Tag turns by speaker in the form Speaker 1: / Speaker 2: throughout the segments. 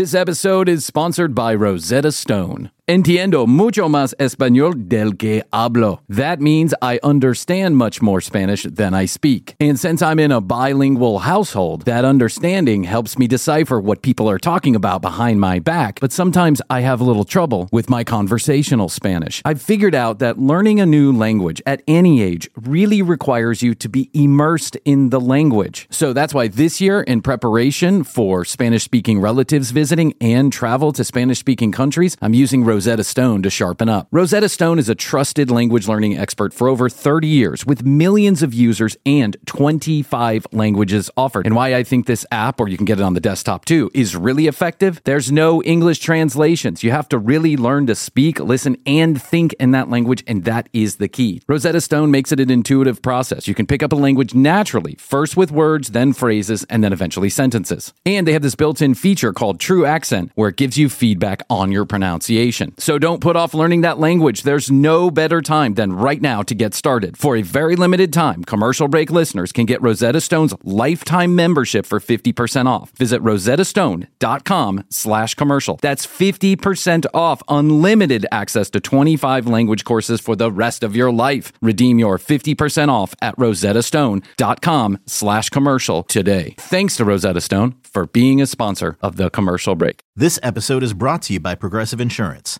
Speaker 1: This episode is sponsored by Rosetta Stone. Entiendo mucho más español del que hablo. That means I understand much more Spanish than I speak. And since I'm in a bilingual household, that understanding helps me decipher what people are talking about behind my back. But sometimes I have a little trouble with my conversational Spanish. I've figured out that learning a new language at any age really requires you to be immersed in the language. So that's why this year, in preparation for Spanish speaking relatives visiting and travel to Spanish speaking countries, I'm using Rosetta Stone to sharpen up. Rosetta Stone is a trusted language learning expert for over 30 years with millions of users and 25 languages offered. And why I think this app, or you can get it on the desktop too, is really effective. There's no English translations. You have to really learn to speak, listen, and think in that language, and that is the key. Rosetta Stone makes it an intuitive process. You can pick up a language naturally, first with words, then phrases, and then eventually sentences. And they have this built in feature called True Accent, where it gives you feedback on your pronunciation. So don't put off learning that language. There's no better time than right now to get started. For a very limited time, commercial break listeners can get Rosetta Stone's lifetime membership for 50% off. Visit rosettastone.com slash commercial. That's 50% off unlimited access to 25 language courses for the rest of your life. Redeem your 50% off at rosettastone.com slash commercial today. Thanks to Rosetta Stone for being a sponsor of the commercial break.
Speaker 2: This episode is brought to you by Progressive Insurance.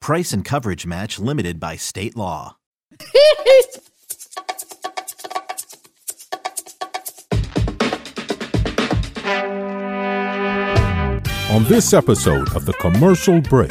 Speaker 2: Price and coverage match limited by state law.
Speaker 3: On this episode of The Commercial Break,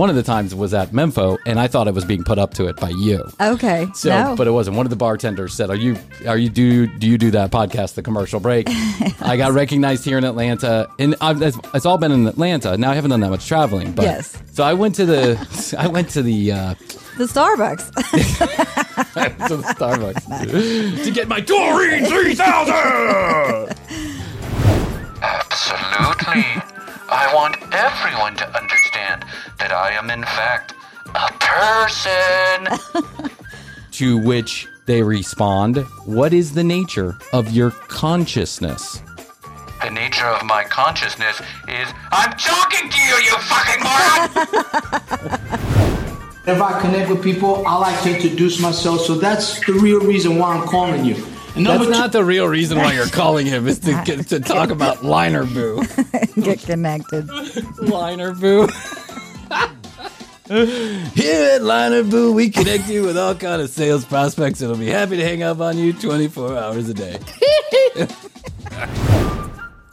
Speaker 1: One of the times was at Memphis, and I thought I was being put up to it by you.
Speaker 4: Okay.
Speaker 1: So,
Speaker 4: no.
Speaker 1: but it wasn't. One of the bartenders said, "Are you, are you do, do you do that podcast, The Commercial Break?" I got recognized here in Atlanta, and I've, it's, it's all been in Atlanta. Now I haven't done that much traveling, but
Speaker 4: Yes.
Speaker 1: So I went to the, I went to the, uh,
Speaker 4: the Starbucks.
Speaker 1: to the Starbucks to get my Doreen three thousand.
Speaker 5: Absolutely. I want everyone to understand that I am, in fact, a person.
Speaker 1: to which they respond, "What is the nature of your consciousness?"
Speaker 5: the nature of my consciousness is I'm talking to you, you fucking moron!
Speaker 6: If I connect with people, I like to introduce myself. So that's the real reason why I'm calling you. And
Speaker 1: That's
Speaker 6: two-
Speaker 1: not the real reason why you're calling him. Is to get, to talk about LinerBoo.
Speaker 4: Get connected.
Speaker 1: LinerBoo. Here at LinerBoo, we connect you with all kind of sales prospects that'll be happy to hang up on you 24 hours a day.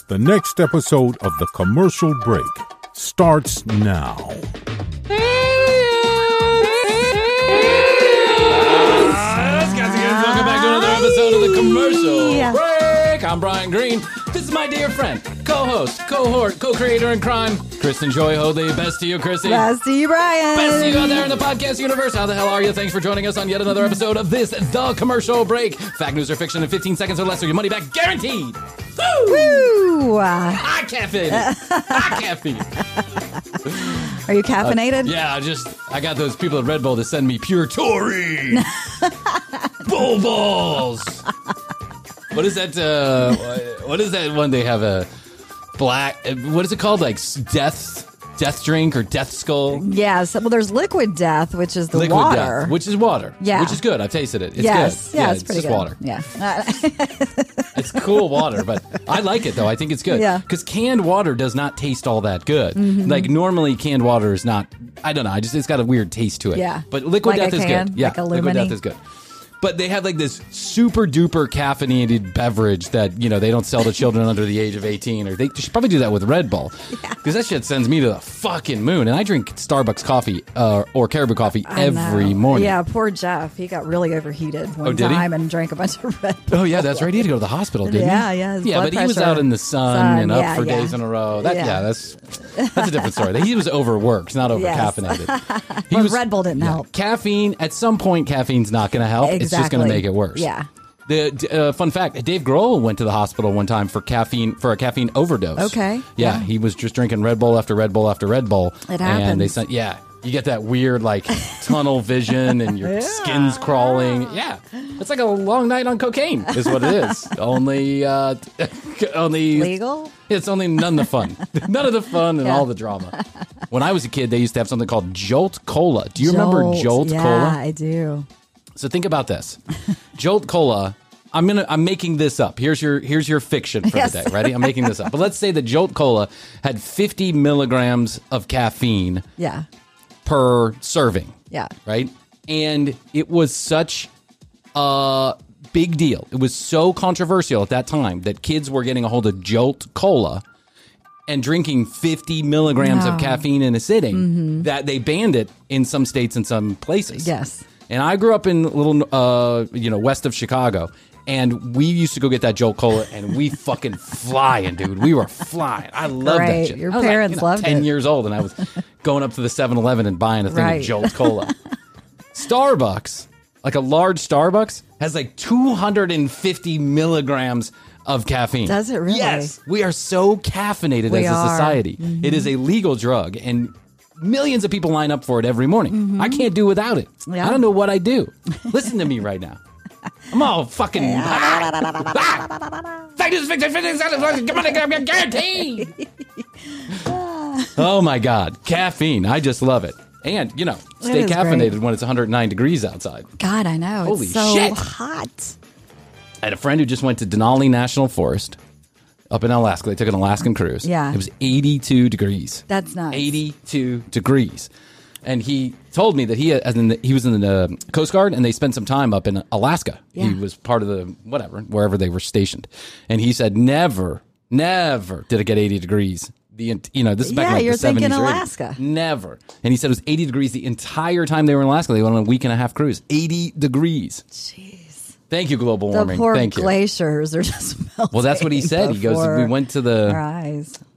Speaker 3: the next episode of The Commercial Break starts now.
Speaker 1: Yes, guys and gals, welcome back to another episode of the commercial
Speaker 4: Yeah.
Speaker 1: I'm Bryan Green. This is my dear friend, co-host, cohort, co-creator in crime, Kristen Joy Hoadley. Best to you, Krissy.
Speaker 4: Best to you, Bryan.
Speaker 1: Best to you out there in the podcast universe. How the hell are you? Thanks for joining us on yet another episode of this, The Commercial Break. Fact, news, or fiction in 15 seconds or less, or your money back guaranteed. Woo!
Speaker 4: Uh,
Speaker 1: High caffeine. High caffeine.
Speaker 4: are you caffeinated?
Speaker 1: Yeah, I just I got those people at Red Bull to send me pure taurine. Bull balls. What is that? Uh, what is that one they have a black? uh, What is it called? Like death, death drink or death skull?
Speaker 4: Yes. Well, there's liquid death, which is the
Speaker 1: Liquid
Speaker 4: water.
Speaker 1: death, which is water.
Speaker 4: Yeah.
Speaker 1: which is good. I've tasted it. It's
Speaker 4: yes.
Speaker 1: good.
Speaker 4: Yeah, it's pretty
Speaker 1: just
Speaker 4: good.
Speaker 1: water.
Speaker 4: Yeah.
Speaker 1: It's cool water, but I like it though. I think it's good.
Speaker 4: Yeah.
Speaker 1: Because canned water does not taste all that good.
Speaker 4: Mm-hmm.
Speaker 1: Like normally canned water is not. I don't know. I just it's got a weird taste to it.
Speaker 4: Yeah.
Speaker 1: But liquid
Speaker 4: Like
Speaker 1: death is
Speaker 4: can?
Speaker 1: good. Yeah.
Speaker 4: Like
Speaker 1: liquid death is good. But they have like this super duper caffeinated beverage that you know they don't sell to children under the age of eighteen, or they should probably do that with Red Bull because that shit sends me to the fucking moon. And I drink Starbucks coffee uh, or Caribou coffee
Speaker 4: I
Speaker 1: every
Speaker 4: know.
Speaker 1: morning.
Speaker 4: Yeah, poor Jeff. He got really overheated one
Speaker 1: Oh, did he?
Speaker 4: time and drank a bunch of Red
Speaker 1: Oh yeah, that's right. He had to go to the hospital, didn't
Speaker 4: Yeah,
Speaker 1: he?
Speaker 4: yeah,
Speaker 1: Yeah, but he was out in the sun,
Speaker 4: Sun,
Speaker 1: and up
Speaker 4: yeah,
Speaker 1: for
Speaker 4: yeah.
Speaker 1: days in a row. That yeah,
Speaker 4: Yeah.
Speaker 1: that's That's a different story. He was overworked, not over
Speaker 4: Yes.
Speaker 1: caffeinated. He
Speaker 4: Well, Red Bull didn't
Speaker 1: yeah,
Speaker 4: help.
Speaker 1: Caffeine, at some point, caffeine's not going to help. It's just going to make it worse.
Speaker 4: Yeah.
Speaker 1: The uh, fun fact: Dave Grohl went to the hospital one time for caffeine for a caffeine overdose.
Speaker 4: Okay.
Speaker 1: Yeah,
Speaker 4: Yeah.
Speaker 1: he was just drinking Red Bull after Red Bull after Red Bull.
Speaker 4: It
Speaker 1: And they
Speaker 4: happens.
Speaker 1: sent, yeah, you get that weird like tunnel vision and your skin's crawling. Yeah, it's like a long night on cocaine, is what it is. only, uh, only
Speaker 4: Legal?
Speaker 1: It's only none of the fun, none of the fun and
Speaker 4: Yeah.
Speaker 1: all the drama. When I was a kid, they used to have something called Jolt Cola. Do you remember Jolt
Speaker 4: yeah,
Speaker 1: Cola?
Speaker 4: I do.
Speaker 1: So think about this. Jolt Cola. I'm gonna. I'm making this up. Here's your. Here's your fiction for
Speaker 4: Yes.
Speaker 1: the day. Ready? I'm making this up. But let's say that Jolt Cola had 50 milligrams of caffeine
Speaker 4: Yeah.
Speaker 1: per serving.
Speaker 4: Yeah.
Speaker 1: Right. And it was such a big deal. It was so controversial at that time that kids were getting a hold of Jolt Cola and drinking 50 milligrams of caffeine in a sitting mm-hmm. that they banned it in some states and some places.
Speaker 4: Yes.
Speaker 1: And I grew up in little, uh, you know, west of Chicago. And we used to go get that Jolt Cola, and we fucking flying, dude. We were flying. I loved that shit.
Speaker 4: Your
Speaker 1: I was like,
Speaker 4: parents
Speaker 1: you know,
Speaker 4: loved
Speaker 1: ten
Speaker 4: it.
Speaker 1: years old, and I was going up to the 7-Eleven and buying a thing
Speaker 4: Right.
Speaker 1: of Jolt Cola. Starbucks, like a large Starbucks, has like 250 milligrams of caffeine.
Speaker 4: Does it really?
Speaker 1: Yes. We are so caffeinated
Speaker 4: We
Speaker 1: as a
Speaker 4: are. Mm-hmm.
Speaker 1: society. It is a legal drug, and millions of people line up for it every morning. I can't do without it.
Speaker 4: Mm-hmm. Yeah.
Speaker 1: I don't know what I do. Listen to me right now. I'm all fucking. Guaranteed. oh my god, caffeine! I just love it. And you know, stay caffeinated
Speaker 4: great.
Speaker 1: when it's 109 degrees outside.
Speaker 4: God, I know.
Speaker 1: Holy
Speaker 4: it's so
Speaker 1: shit.
Speaker 4: hot.
Speaker 1: I had a friend who just went to Denali National Forest up in Alaska. They took an Alaskan cruise.
Speaker 4: Yeah.
Speaker 1: It was 82 degrees.
Speaker 4: That's nice.
Speaker 1: 82 degrees. And he told me that he as in the, he was in the uh, Coast Guard and they spent some time up in Alaska. He was part of the whatever, wherever they were stationed. And he said never, never did it get 80 degrees. The you know, this is back
Speaker 4: Yeah,
Speaker 1: in like
Speaker 4: you're
Speaker 1: the 70s
Speaker 4: thinking
Speaker 1: or 80s.
Speaker 4: Alaska.
Speaker 1: Never. And he said it was 80 degrees the entire time they were in Alaska. They went on a week and a half cruise. 80 degrees.
Speaker 4: Jeez.
Speaker 1: Thank you, global
Speaker 4: The
Speaker 1: warming.
Speaker 4: poor
Speaker 1: Thank you.
Speaker 4: glaciers are just melting.
Speaker 1: Well, that's what he said. He goes, we went to the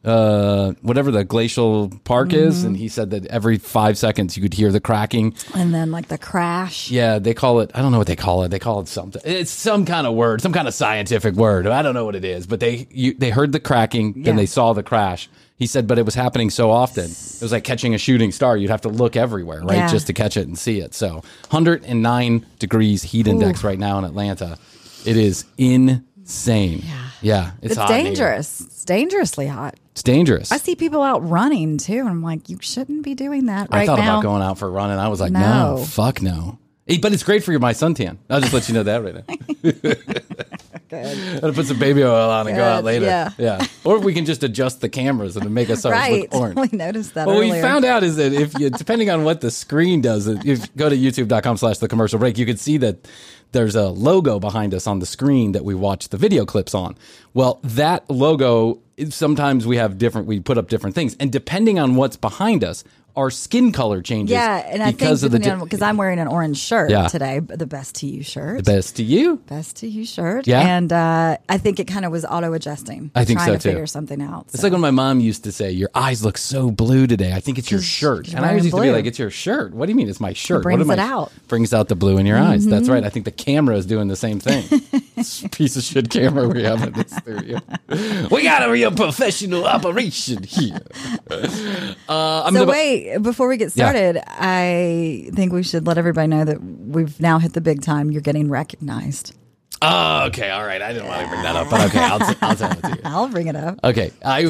Speaker 1: uh, whatever the glacial park is,
Speaker 4: Mm-hmm.
Speaker 1: and he said that every five seconds you could hear the cracking.
Speaker 4: And then like the crash.
Speaker 1: Yeah, they call it. I don't know what they call it. They call it something. It's some kind of word, some kind of scientific word. I don't know what it is, but they you, they heard the cracking, then they saw the crash. He said, but it was happening so often. It was like catching a shooting star. You'd have to look everywhere, right,
Speaker 4: Yeah.
Speaker 1: just to catch it and see it. So, 109 degrees heat index right now in Atlanta. It is insane. Yeah, yeah it's,
Speaker 4: It's dangerous. It's dangerously hot.
Speaker 1: It's dangerous.
Speaker 4: I see people out running too, and I'm like, you shouldn't be doing that right
Speaker 1: I thought
Speaker 4: now.
Speaker 1: about going out for a run, and I was like, no,
Speaker 4: No.
Speaker 1: fuck no. But it's great for your my suntan. I'll just let you know that right now. I'm gonna put some baby oil on and go out later.
Speaker 4: yeah.
Speaker 1: yeah. Or we can just adjust the cameras and make us ours
Speaker 4: right.
Speaker 1: look orange.
Speaker 4: we noticed that
Speaker 1: What
Speaker 4: earlier.
Speaker 1: we found out is that if you, depending on what the screen does, if you go to youtube.com slash the commercial break, you can see that there's a logo behind us on the screen that we watch the video clips on. Well, that logo, sometimes we have different, we put up different things. And depending on what's behind us, our skin color changes.
Speaker 4: yeah, and I think
Speaker 1: because of the di-
Speaker 4: because I'm wearing an orange shirt
Speaker 1: Yeah.
Speaker 4: today, the best to you shirt.
Speaker 1: The best to you.
Speaker 4: best to you shirt.
Speaker 1: Yeah?
Speaker 4: and uh, I think it kind of was auto adjusting.
Speaker 1: I think
Speaker 4: trying
Speaker 1: so,
Speaker 4: to
Speaker 1: too.
Speaker 4: Figure something out.
Speaker 1: It's like when my mom used to say, "Your eyes look so blue today." I think it's your shirt, and I always used to be like, "It's your shirt." What do you mean? It's my shirt.
Speaker 4: brings
Speaker 1: what am
Speaker 4: it
Speaker 1: I-
Speaker 4: out. Mm-hmm.
Speaker 1: Brings out the blue in your eyes. That's right. I think the camera is doing the same thing. Piece of shit camera we have in this studio. We got a real professional operation here. Uh, I'm
Speaker 4: so
Speaker 1: gonna-
Speaker 4: wait, before we get
Speaker 1: Yeah.
Speaker 4: started, I think we should let everybody know that we've now hit the big time. You're getting recognized.
Speaker 1: Oh, okay, all right. I didn't want to bring that up, but okay, I'll, t- I'll tell it to you.
Speaker 4: I'll bring it up.
Speaker 1: Okay, I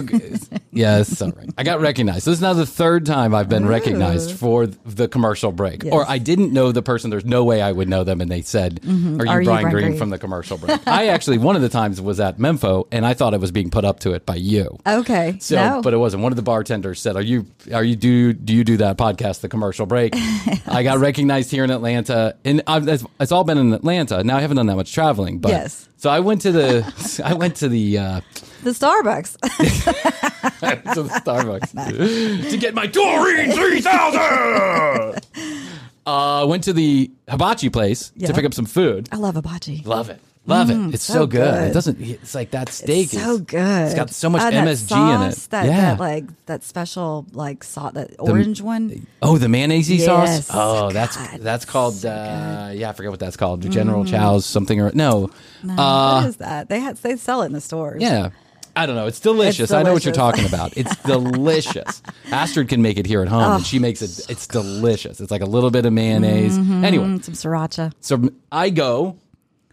Speaker 1: yeah, it's all right. I got recognized. This is now the third time I've been recognized for the commercial break,
Speaker 4: Yes.
Speaker 1: or I didn't know the person. There's no way I would know them, and they said, "Are you
Speaker 4: Mm-hmm. Are
Speaker 1: Bryan,
Speaker 4: you Bryan
Speaker 1: Green,
Speaker 4: Green?
Speaker 1: from the commercial break?" I actually one of the times was at Memphis, and I thought I was being put up to it by you.
Speaker 4: Okay,
Speaker 1: So,
Speaker 4: no.
Speaker 1: but it wasn't. One of the bartenders said, "Are you are you do do you do that podcast, the commercial break?" I got recognized here in Atlanta, and I've, it's, it's all been in Atlanta. Now I haven't done that much traveling, but
Speaker 4: Yes.
Speaker 1: So I went to the I went to the. Uh,
Speaker 4: the Starbucks.
Speaker 1: to the Starbucks to get my Doreen 3000. Uh, went to the hibachi place
Speaker 4: Yeah.
Speaker 1: to pick up some food.
Speaker 4: I love hibachi.
Speaker 1: Love it. Love it. It's so,
Speaker 4: so
Speaker 1: good. It doesn't. It's like that steak It's
Speaker 4: so
Speaker 1: is
Speaker 4: good.
Speaker 1: It's got so much
Speaker 4: Oh, that
Speaker 1: MSG in it.
Speaker 4: sauce, That,
Speaker 1: yeah.
Speaker 4: that like that special like sauce, that orange one.
Speaker 1: oh, the mayonnaise
Speaker 4: Yes.
Speaker 1: sauce. Oh, that's
Speaker 4: God,
Speaker 1: that's called. uh, yeah, I forget what that's called. General Chow's something or no.
Speaker 4: No,
Speaker 1: Uh,
Speaker 4: what is that? They had they sell it in the stores.
Speaker 1: Yeah. I don't know. It's delicious. I know what you're talking about. It's delicious. Astrid can make it here at home, and she makes it. It's delicious. It's like a little bit of mayonnaise. Anyway,
Speaker 4: Mm, some sriracha.
Speaker 1: so I go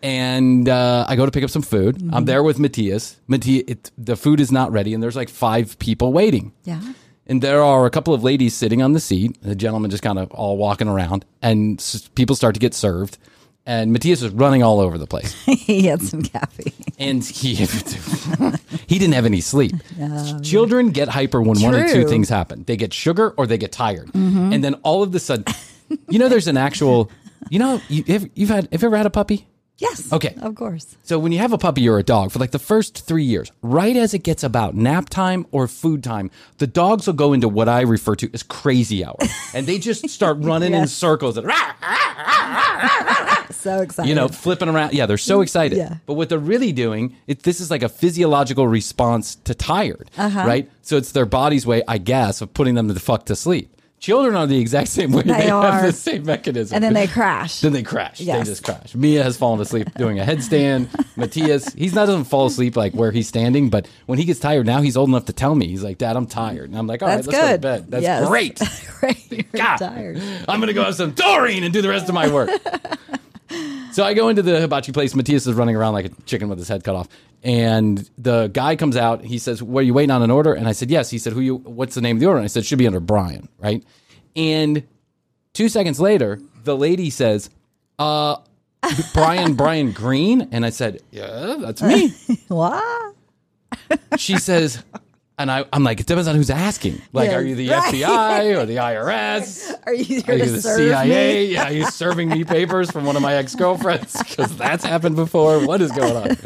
Speaker 1: and uh, I go to pick up some food.
Speaker 4: Mm-hmm.
Speaker 1: I'm there with Matthias. Matthias, it, the food is not ready, and there's like five people waiting.
Speaker 4: Yeah.
Speaker 1: And there are a couple of ladies sitting on the seat. The gentleman just kind of all walking around, and s- people start to get served. And Matthias is running all over the place,
Speaker 4: he had some caffeine.
Speaker 1: and he he didn't have any sleep. Children get hyper when one or two
Speaker 4: Mm-hmm.
Speaker 1: things happen: they get sugar or they get tired. And then all of the sudden, you know, there's an actual, you know, you, have, you've had, have you ever had a puppy?
Speaker 4: Yes.
Speaker 1: Okay.
Speaker 4: Of course.
Speaker 1: So when you have a puppy or a dog for like the first three years, right as it gets about nap time or food time, the dogs will go into what I refer to as crazy hour, and they just start running in circles and rah,
Speaker 4: So excited.
Speaker 1: you know, flipping around. Yeah, they're so excited.
Speaker 4: Yeah.
Speaker 1: But what they're really doing, it, this is like a physiological response to tired,
Speaker 4: Uh-huh.
Speaker 1: right? So it's their body's way, I guess, of putting them to the fuck to sleep. Children are the exact same way. They,
Speaker 4: They
Speaker 1: have the same mechanism.
Speaker 4: and then they crash.
Speaker 1: Then they crash. They just crash. Mia has fallen asleep doing a headstand. Matthias, he's not doesn't fall asleep like where he's standing, but when he gets tired, now he's old enough to tell me. He's like, Dad, I'm tired. And I'm like, all right,
Speaker 4: That's
Speaker 1: let's
Speaker 4: good.
Speaker 1: go to bed. That's
Speaker 4: Yes.
Speaker 1: great.
Speaker 4: Great.
Speaker 1: God,
Speaker 4: tired.
Speaker 1: I'm gonna go have some taurine and do the rest of my work. So I go into the hibachi place. Matthias is running around like a chicken with his head cut off. And the guy comes out. He says, "Were you waiting on an order?" And I said, "Yes." He said, "Who you? What's the name of the order?" And I said, "Should be under Bryan, right?" And two seconds later, the lady says, "Uh, Bryan, Bryan Green." And I said, "Yeah, that's me."
Speaker 4: What?
Speaker 1: she says, and I, I'm like, it depends on who's asking. Like,
Speaker 4: Yes,
Speaker 1: are you the
Speaker 4: right.
Speaker 1: FBI or the IRS?
Speaker 4: Are you
Speaker 1: Are you the CIA?
Speaker 4: me?
Speaker 1: Yeah, are you serving me papers from one of my ex girlfriends? Because that's happened before. What is going on?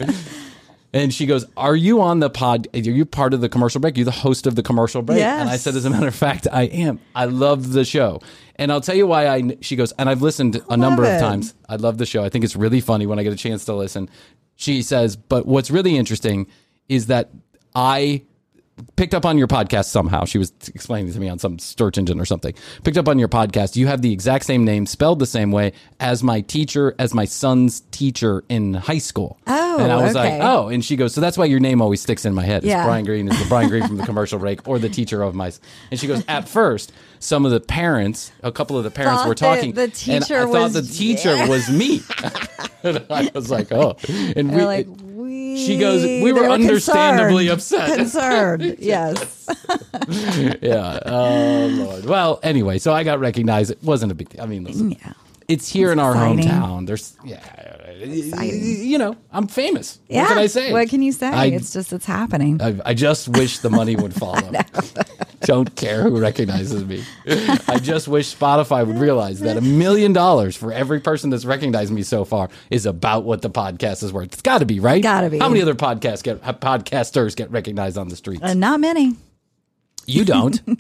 Speaker 1: And she goes, "Are you on the pod? Are you part of the commercial break? You're the host of the commercial break."
Speaker 4: Yes.
Speaker 1: And I said, "As a matter of fact, I am. I love the show." And I'll tell you why. I she goes, and I've listened a number
Speaker 4: it.
Speaker 1: of times. I love the show. I think it's really funny when I get a chance to listen. She says, "But what's really interesting is that I." picked up on your podcast somehow. She was explaining to me on some search engine or something. Picked up on your podcast. You have the exact same name, spelled the same way as my teacher, as my son's teacher in high school.
Speaker 4: Oh,
Speaker 1: and I was
Speaker 4: okay.
Speaker 1: like, oh. And she goes, so that's why your name always sticks in my head. It's
Speaker 4: Yeah.
Speaker 1: Bryan Green is the Bryan Green from the commercial break, or the teacher of my. And she goes, at first, some of the parents, a couple of the parents
Speaker 4: Thought
Speaker 1: were talking,
Speaker 4: the
Speaker 1: and
Speaker 4: teacher
Speaker 1: I thought
Speaker 4: was-
Speaker 1: the teacher
Speaker 4: yeah.
Speaker 1: was me. and I was like, oh, and
Speaker 4: They're
Speaker 1: we.
Speaker 4: like, we.
Speaker 1: She goes, we were
Speaker 4: they
Speaker 1: understandably
Speaker 4: concerned.
Speaker 1: upset.
Speaker 4: Concerned. yes.
Speaker 1: yeah. Oh Lord. Well, anyway, so I got recognized. It wasn't a big deal. I mean, listen,
Speaker 4: Yeah.
Speaker 1: It's here in our
Speaker 4: exciting.
Speaker 1: hometown. There's, yeah, you know, I'm famous.
Speaker 4: Yeah.
Speaker 1: What can I say?
Speaker 4: What can you say?
Speaker 1: I,
Speaker 4: it's just it's happening.
Speaker 1: I, I just wish the money would follow. Don't care who recognizes me. I just wish Spotify would realize that a million dollars for every person that's recognized me so far is about what the podcast is worth. It's got to be right.
Speaker 4: Gotta be.
Speaker 1: How many other podcasts get podcasters get recognized on the streets?
Speaker 4: Uh, not many.
Speaker 1: You don't.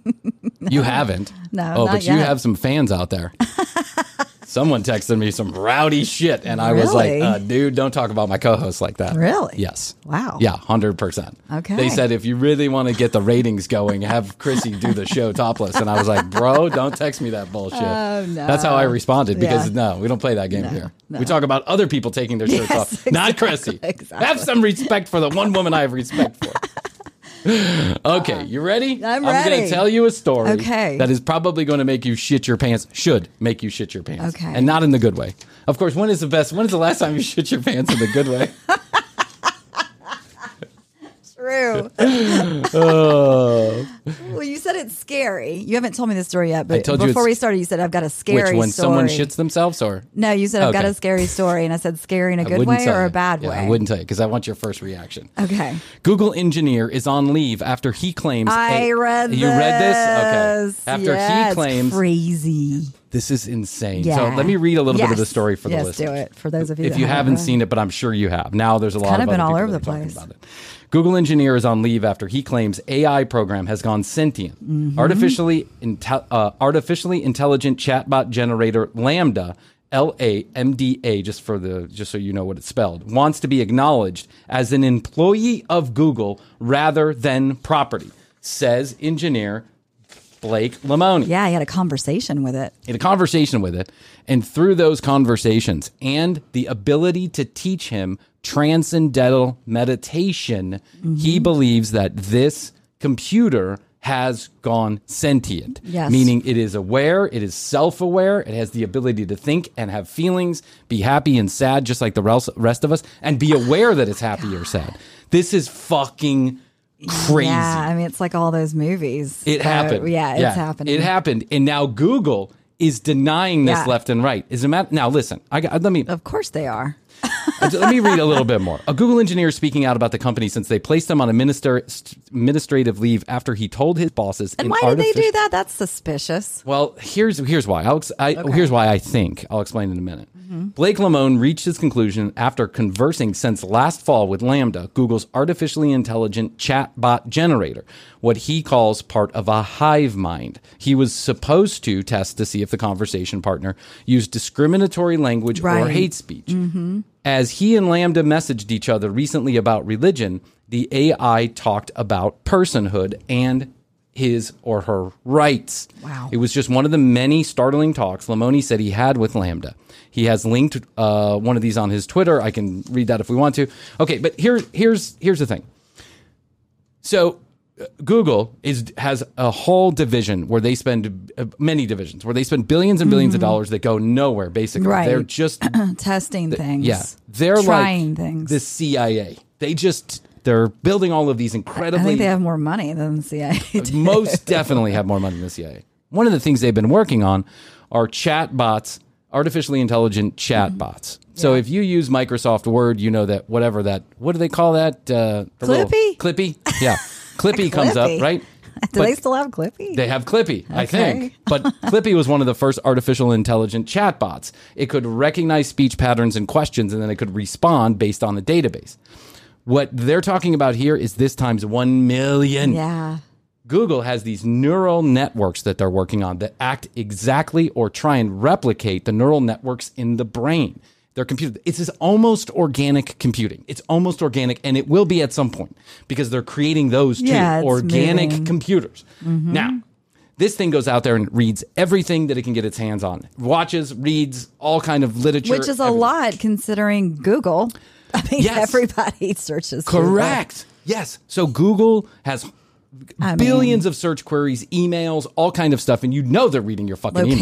Speaker 1: You haven't.
Speaker 4: No,
Speaker 1: Oh, but you have some fans out there. Someone texted me some rowdy shit, and I was like, uh, "Dude, don't talk about my co-host like that."
Speaker 4: Really?
Speaker 1: Yes.
Speaker 4: Wow.
Speaker 1: Yeah, hundred percent.
Speaker 4: Okay.
Speaker 1: They said if you really want to get the ratings going, have Krissy do the show topless, and I was like, "Bro, don't text me that bullshit."
Speaker 4: Oh, no.
Speaker 1: That's how I responded because
Speaker 4: Yeah.
Speaker 1: no, we don't play that game here.
Speaker 4: no.
Speaker 1: We talk about other people taking their shirts
Speaker 4: Yes,
Speaker 1: off, not
Speaker 4: exactly,
Speaker 1: Krissy.
Speaker 4: exactly.
Speaker 1: Have some respect for the one woman I have respect for. Okay, uh-huh. you ready?
Speaker 4: I'm
Speaker 1: going
Speaker 4: ready.
Speaker 1: to tell you a story
Speaker 4: Okay.
Speaker 1: that is probably going to make you shit your pants. Should make you shit your pants.
Speaker 4: Okay.
Speaker 1: And not in the good way. Of course, when is the best? When is the last time you shit your pants in the good way?
Speaker 4: True.
Speaker 1: Oh. Uh.
Speaker 4: well, you said it's scary. You haven't told me the story yet, but before we started, you said I've got a scary
Speaker 1: Which when
Speaker 4: story.
Speaker 1: someone shits themselves or
Speaker 4: No, you said I've got a scary story, and I said scary in a good way or a bad
Speaker 1: Yeah,
Speaker 4: way.
Speaker 1: I wouldn't tell you because I want your first reaction.
Speaker 4: Okay.
Speaker 1: Google engineer is on leave after he claims.
Speaker 4: I
Speaker 1: a-
Speaker 4: read
Speaker 1: You read this? Okay. After
Speaker 4: Yeah,
Speaker 1: he claims
Speaker 4: crazy.
Speaker 1: this is insane.
Speaker 4: Yeah.
Speaker 1: So let me read a little bit of the story for the
Speaker 4: Yes,
Speaker 1: listeners.
Speaker 4: do it. For those of you
Speaker 1: if you haven't seen it, but I'm sure you have. Now there's a lot
Speaker 4: kind
Speaker 1: of
Speaker 4: of been all over the place.
Speaker 1: About it. Google engineer is on leave after he claims AI program has gone sentient.
Speaker 4: Mm-hmm.
Speaker 1: Artificially, inte- uh, artificially intelligent chatbot generator LaMDA L A M D A, just for the just so you know what it's spelled, wants to be acknowledged as an employee of Google rather than property, says engineer Blake Lemoine
Speaker 4: Yeah, he had a conversation with it.
Speaker 1: in a conversation with it. And through those conversations and the ability to teach him transcendental meditation, he
Speaker 4: Mm-hmm.
Speaker 1: believes that this computer has gone sentient.
Speaker 4: Yes.
Speaker 1: Meaning it is aware, it is self aware, it has the ability to think and have feelings, be happy and sad, just like the rest rest of us, and be aware that it's happy or sad. This is fucking crazy.
Speaker 4: Yeah, I mean, it's like all those movies.
Speaker 1: It happened.
Speaker 4: Yeah, it's happening.
Speaker 1: It happened, and now Google is denying this
Speaker 4: Yeah.
Speaker 1: left and right. Is matter now? Listen, I got, let me
Speaker 4: Of course they are.
Speaker 1: let me read a little bit more. A Google engineer is speaking out about the company since they placed him on administer, administrative leave after he told his bosses.
Speaker 4: And why did they do that? That's suspicious.
Speaker 1: well, here's here's why. I'll ex- I, Here's why I think. I'll explain in a minute. Blake Lemoine reached his conclusion after conversing since last fall with LaMDA, Google's artificially intelligent chatbot generator, what he calls part of a hive mind. He was supposed to test to see if the conversation partner used discriminatory language or hate speech. Mm-hmm. As he and LaMDA messaged each other recently about religion, the AI talked about personhood and his or her rights.
Speaker 4: Wow.
Speaker 1: It was just one of the many startling talks Lemoine said he had with LaMDA. He has linked uh, one of these on his Twitter. I can read that if we want to. Okay, but here, here's here's the thing. So uh, Google is has a whole division where they spend uh, many divisions where they spend billions and 1000000000s of dollars that go nowhere. Basically,
Speaker 4: Right.
Speaker 1: they're just
Speaker 4: Testing things.
Speaker 1: yeah, they're
Speaker 4: trying
Speaker 1: like
Speaker 4: things.
Speaker 1: the CIA. They just they're building all of these incredibly.
Speaker 4: I think they have more money than the CIA. do.
Speaker 1: most definitely have more money than the CIA. One of the things they've been working on are chat bots, artificially intelligent chat bots. So if you use Microsoft Word, you know that whatever that what do they call that? Uh,
Speaker 4: Clippy?
Speaker 1: Clippy, yeah, Clippy comes up, right?
Speaker 4: Do
Speaker 1: But-
Speaker 4: they still have Clippy?
Speaker 1: they have Clippy, I think. But Clippy was one of the first artificial intelligent chatbots. It could recognize speech patterns and questions, and then it could respond based on the database. What they're talking about here is this times 1 million.
Speaker 4: yeah.
Speaker 1: Google has these neural networks that they're working on that act exactly or try and replicate the neural networks in the brain. They're computer. It's this almost organic computing. It's almost organic, and it will be at some point because they're creating those too
Speaker 4: Yeah,
Speaker 1: organic
Speaker 4: moving.
Speaker 1: computers. Mm-hmm. Now, this thing goes out there and reads everything that it can get its hands on. Watches, reads all kind of literature,
Speaker 4: Which is a
Speaker 1: everything.
Speaker 4: lot considering Google. I mean,
Speaker 1: Yes.
Speaker 4: everybody searches. Google.
Speaker 1: Correct. Yes. So Google has
Speaker 4: I
Speaker 1: billions of search queries, emails, all kind of stuff, and you know they're reading your fucking emails.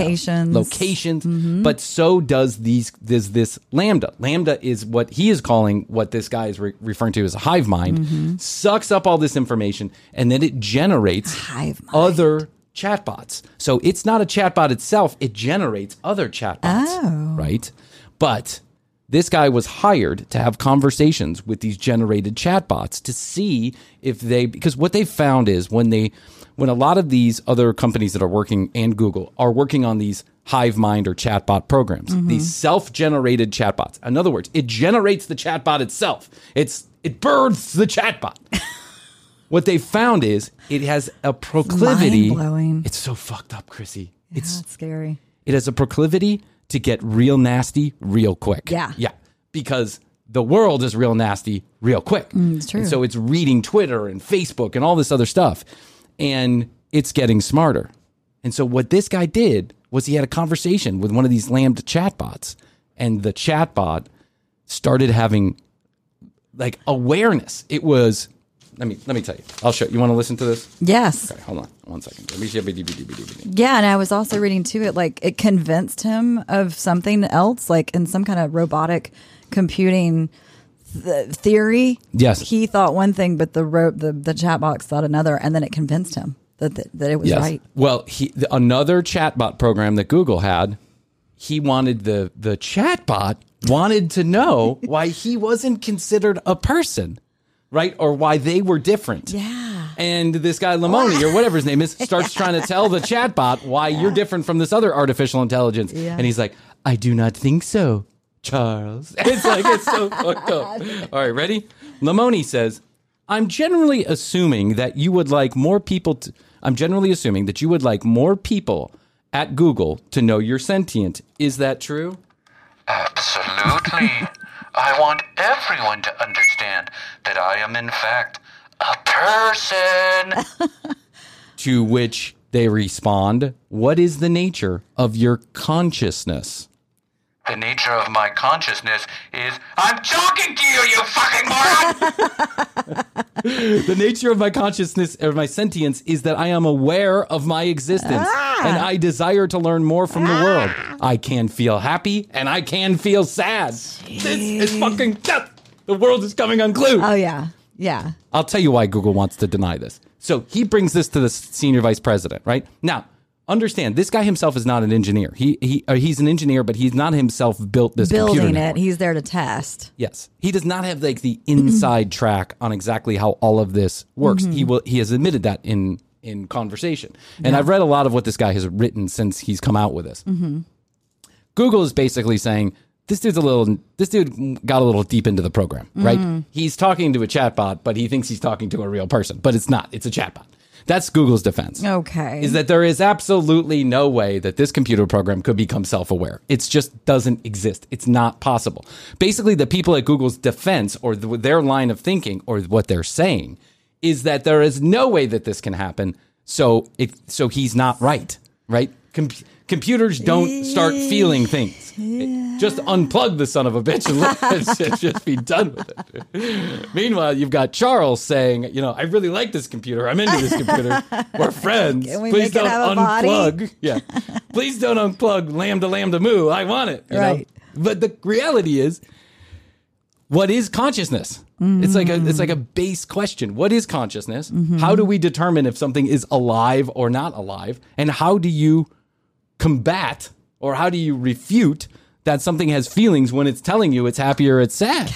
Speaker 4: Locations. Mm-hmm.
Speaker 1: locations. But so does these this this LaMDA. LaMDA is what he is calling what this guy is re- referring to as a hive mind.
Speaker 4: Mm-hmm.
Speaker 1: Sucks up all this information, and then it generates other chatbots. So it's not a chatbot itself; it generates other chatbots.
Speaker 4: Oh.
Speaker 1: Right, but this guy was hired to have conversations with these generated chatbots to see if they because what they found is when they when a lot of these other companies that are working and Google are working on these hive mind or chatbot programs mm-hmm. these self-generated chatbots. In other words it generates the chatbot itself. It's it births the chatbot. What they found is it has a proclivity. It's so fucked up krissy. It's
Speaker 4: That's scary.
Speaker 1: it has a proclivity to get real nasty real quick.
Speaker 4: Yeah.
Speaker 1: Yeah. Because the world is real nasty real quick.
Speaker 4: Mm, it's true.
Speaker 1: And so it's reading Twitter and Facebook and all this other stuff. And it's getting smarter. And so what this guy did was he had a conversation with one of these LaMDA chatbots. And the chatbot started having like awareness. It was let me let me tell you. I'll show you. You want to listen to this?
Speaker 4: Yes.
Speaker 1: Okay, hold on one second.
Speaker 4: Yeah, and I was also reading too. It like it convinced him of something else, like in some kind of robotic computing th- theory.
Speaker 1: Yes.
Speaker 4: he thought one thing, but the ro- the the chat box thought another, and then it convinced him that that, that it was right.
Speaker 1: Well, he the, another chatbot program that Google had, he wanted the the chatbot wanted to know why he wasn't considered a person, right? Or why they were different.
Speaker 4: Yeah.
Speaker 1: And this guy Lemoine or whatever his name is starts trying to tell the chatbot why you're different from this other artificial intelligence.
Speaker 4: Yeah.
Speaker 1: And he's like, I do not think so, Charles. It's like it's so fucked up. All right, ready? Lemoine says, I'm generally assuming that you would like more people to I'm generally assuming that you would like more people at Google to know you're sentient. Is that true?
Speaker 5: Absolutely. I want everyone to understand that I am, in fact, a person.
Speaker 1: To which they respond, What is the nature of your consciousness?
Speaker 5: The nature of my consciousness is I'm talking to you, you fucking moron!
Speaker 1: The nature of my consciousness or my sentience is that I am aware of my existence ah. and I desire to learn more from the ah. world. I can feel happy and I can feel sad. This is fucking death. The world is coming unglued.
Speaker 4: Oh yeah, yeah.
Speaker 1: I'll tell you why Google wants to deny this. So he brings this to the senior vice president, right? Now, understand this guy himself is not an engineer. He he uh, he's an engineer, but he's not himself built this
Speaker 4: Building it, he's there to test.
Speaker 1: Yes, he does not have like the inside track on exactly how all of this works. He will. He has admitted that in in conversation, and I've read a lot of what this guy has written since he's come out with this. Google is basically saying this dude's a little. This dude got a little deep into the program, right? He's talking to a chatbot, but he thinks he's talking to a real person, but it's not. It's a chatbot. That's Google's defense
Speaker 4: Okay.
Speaker 1: is that there is absolutely no way that this computer program could become self-aware. It just doesn't exist. It's not possible. Basically, the people at Google's defense or the, their line of thinking or what they're saying is that there is no way that this can happen. So it so he's not right, right? Com- computers don't start feeling things. Just unplug the son of a bitch and let it just- be done with it. Meanwhile, you've got Charles saying, you know, I really like this computer. I'm into this computer. We're friends.
Speaker 4: We
Speaker 1: Please don't
Speaker 4: have a body?"
Speaker 1: unplug. Yeah. Please don't unplug lambda lambda moo. I want it. you know?
Speaker 4: Right.
Speaker 1: But the reality is, what is consciousness? It's like a it's like a mm. base question. What is consciousness? Mm-hmm. How do we determine if something is alive or not alive? And how do you combat or how do you refute that something has feelings when it's telling you it's happy or it's sad?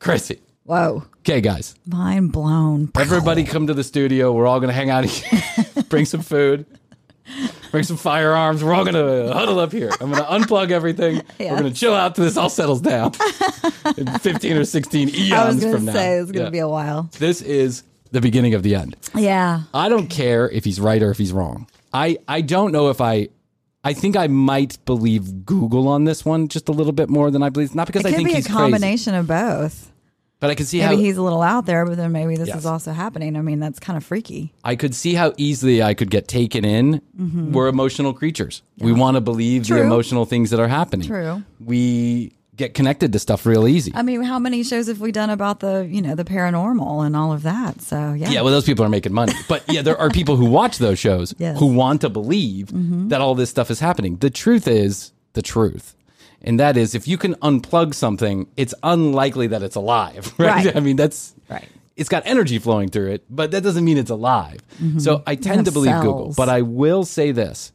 Speaker 1: Krissy.
Speaker 4: Whoa,
Speaker 1: Okay, guys.
Speaker 4: mind blown.
Speaker 1: Everybody come to the studio. We're all going to hang out here. Bring some food. Bring some firearms. We're all going to huddle up here. I'm going to unplug everything. We're going to chill out till this all settles down. In 15 or 16 eons
Speaker 4: I was going
Speaker 1: from
Speaker 4: to
Speaker 1: now.
Speaker 4: say it's going to
Speaker 1: Yeah.
Speaker 4: be a while.
Speaker 1: This is the beginning of the end.
Speaker 4: Yeah.
Speaker 1: I don't care if he's right or if he's wrong. I, I don't know if I I think I might believe Google on this one just a little bit more than I believe. Not because
Speaker 4: It
Speaker 1: I
Speaker 4: could
Speaker 1: think
Speaker 4: be a
Speaker 1: he's crazy,
Speaker 4: combination of both.
Speaker 1: but I can see
Speaker 4: Maybe
Speaker 1: how
Speaker 4: he's a little out there, but then maybe this
Speaker 1: Yes.
Speaker 4: is also happening. I mean, that's kind of freaky.
Speaker 1: I could see how easily I could get taken in. We're emotional creatures. We want to believe the
Speaker 4: Mm-hmm.
Speaker 1: Emotional things that are happening.
Speaker 4: True.
Speaker 1: We get connected to stuff real easy.
Speaker 4: I mean, how many shows have we done about the, you know, the paranormal and all of that? So, yeah.
Speaker 1: yeah, well, those people are making money. But yeah, there are people who watch those shows
Speaker 4: Yes. Mm-hmm.
Speaker 1: who want to believe that all this stuff is happening. The truth is the truth. And that is, if you can unplug something, it's unlikely that it's alive, right?
Speaker 4: Right.
Speaker 1: I mean, that's
Speaker 4: Right.
Speaker 1: It's got energy flowing through it, but that doesn't mean it's alive.
Speaker 4: Mm-hmm.
Speaker 1: So I tend to believe Google, but I will say this: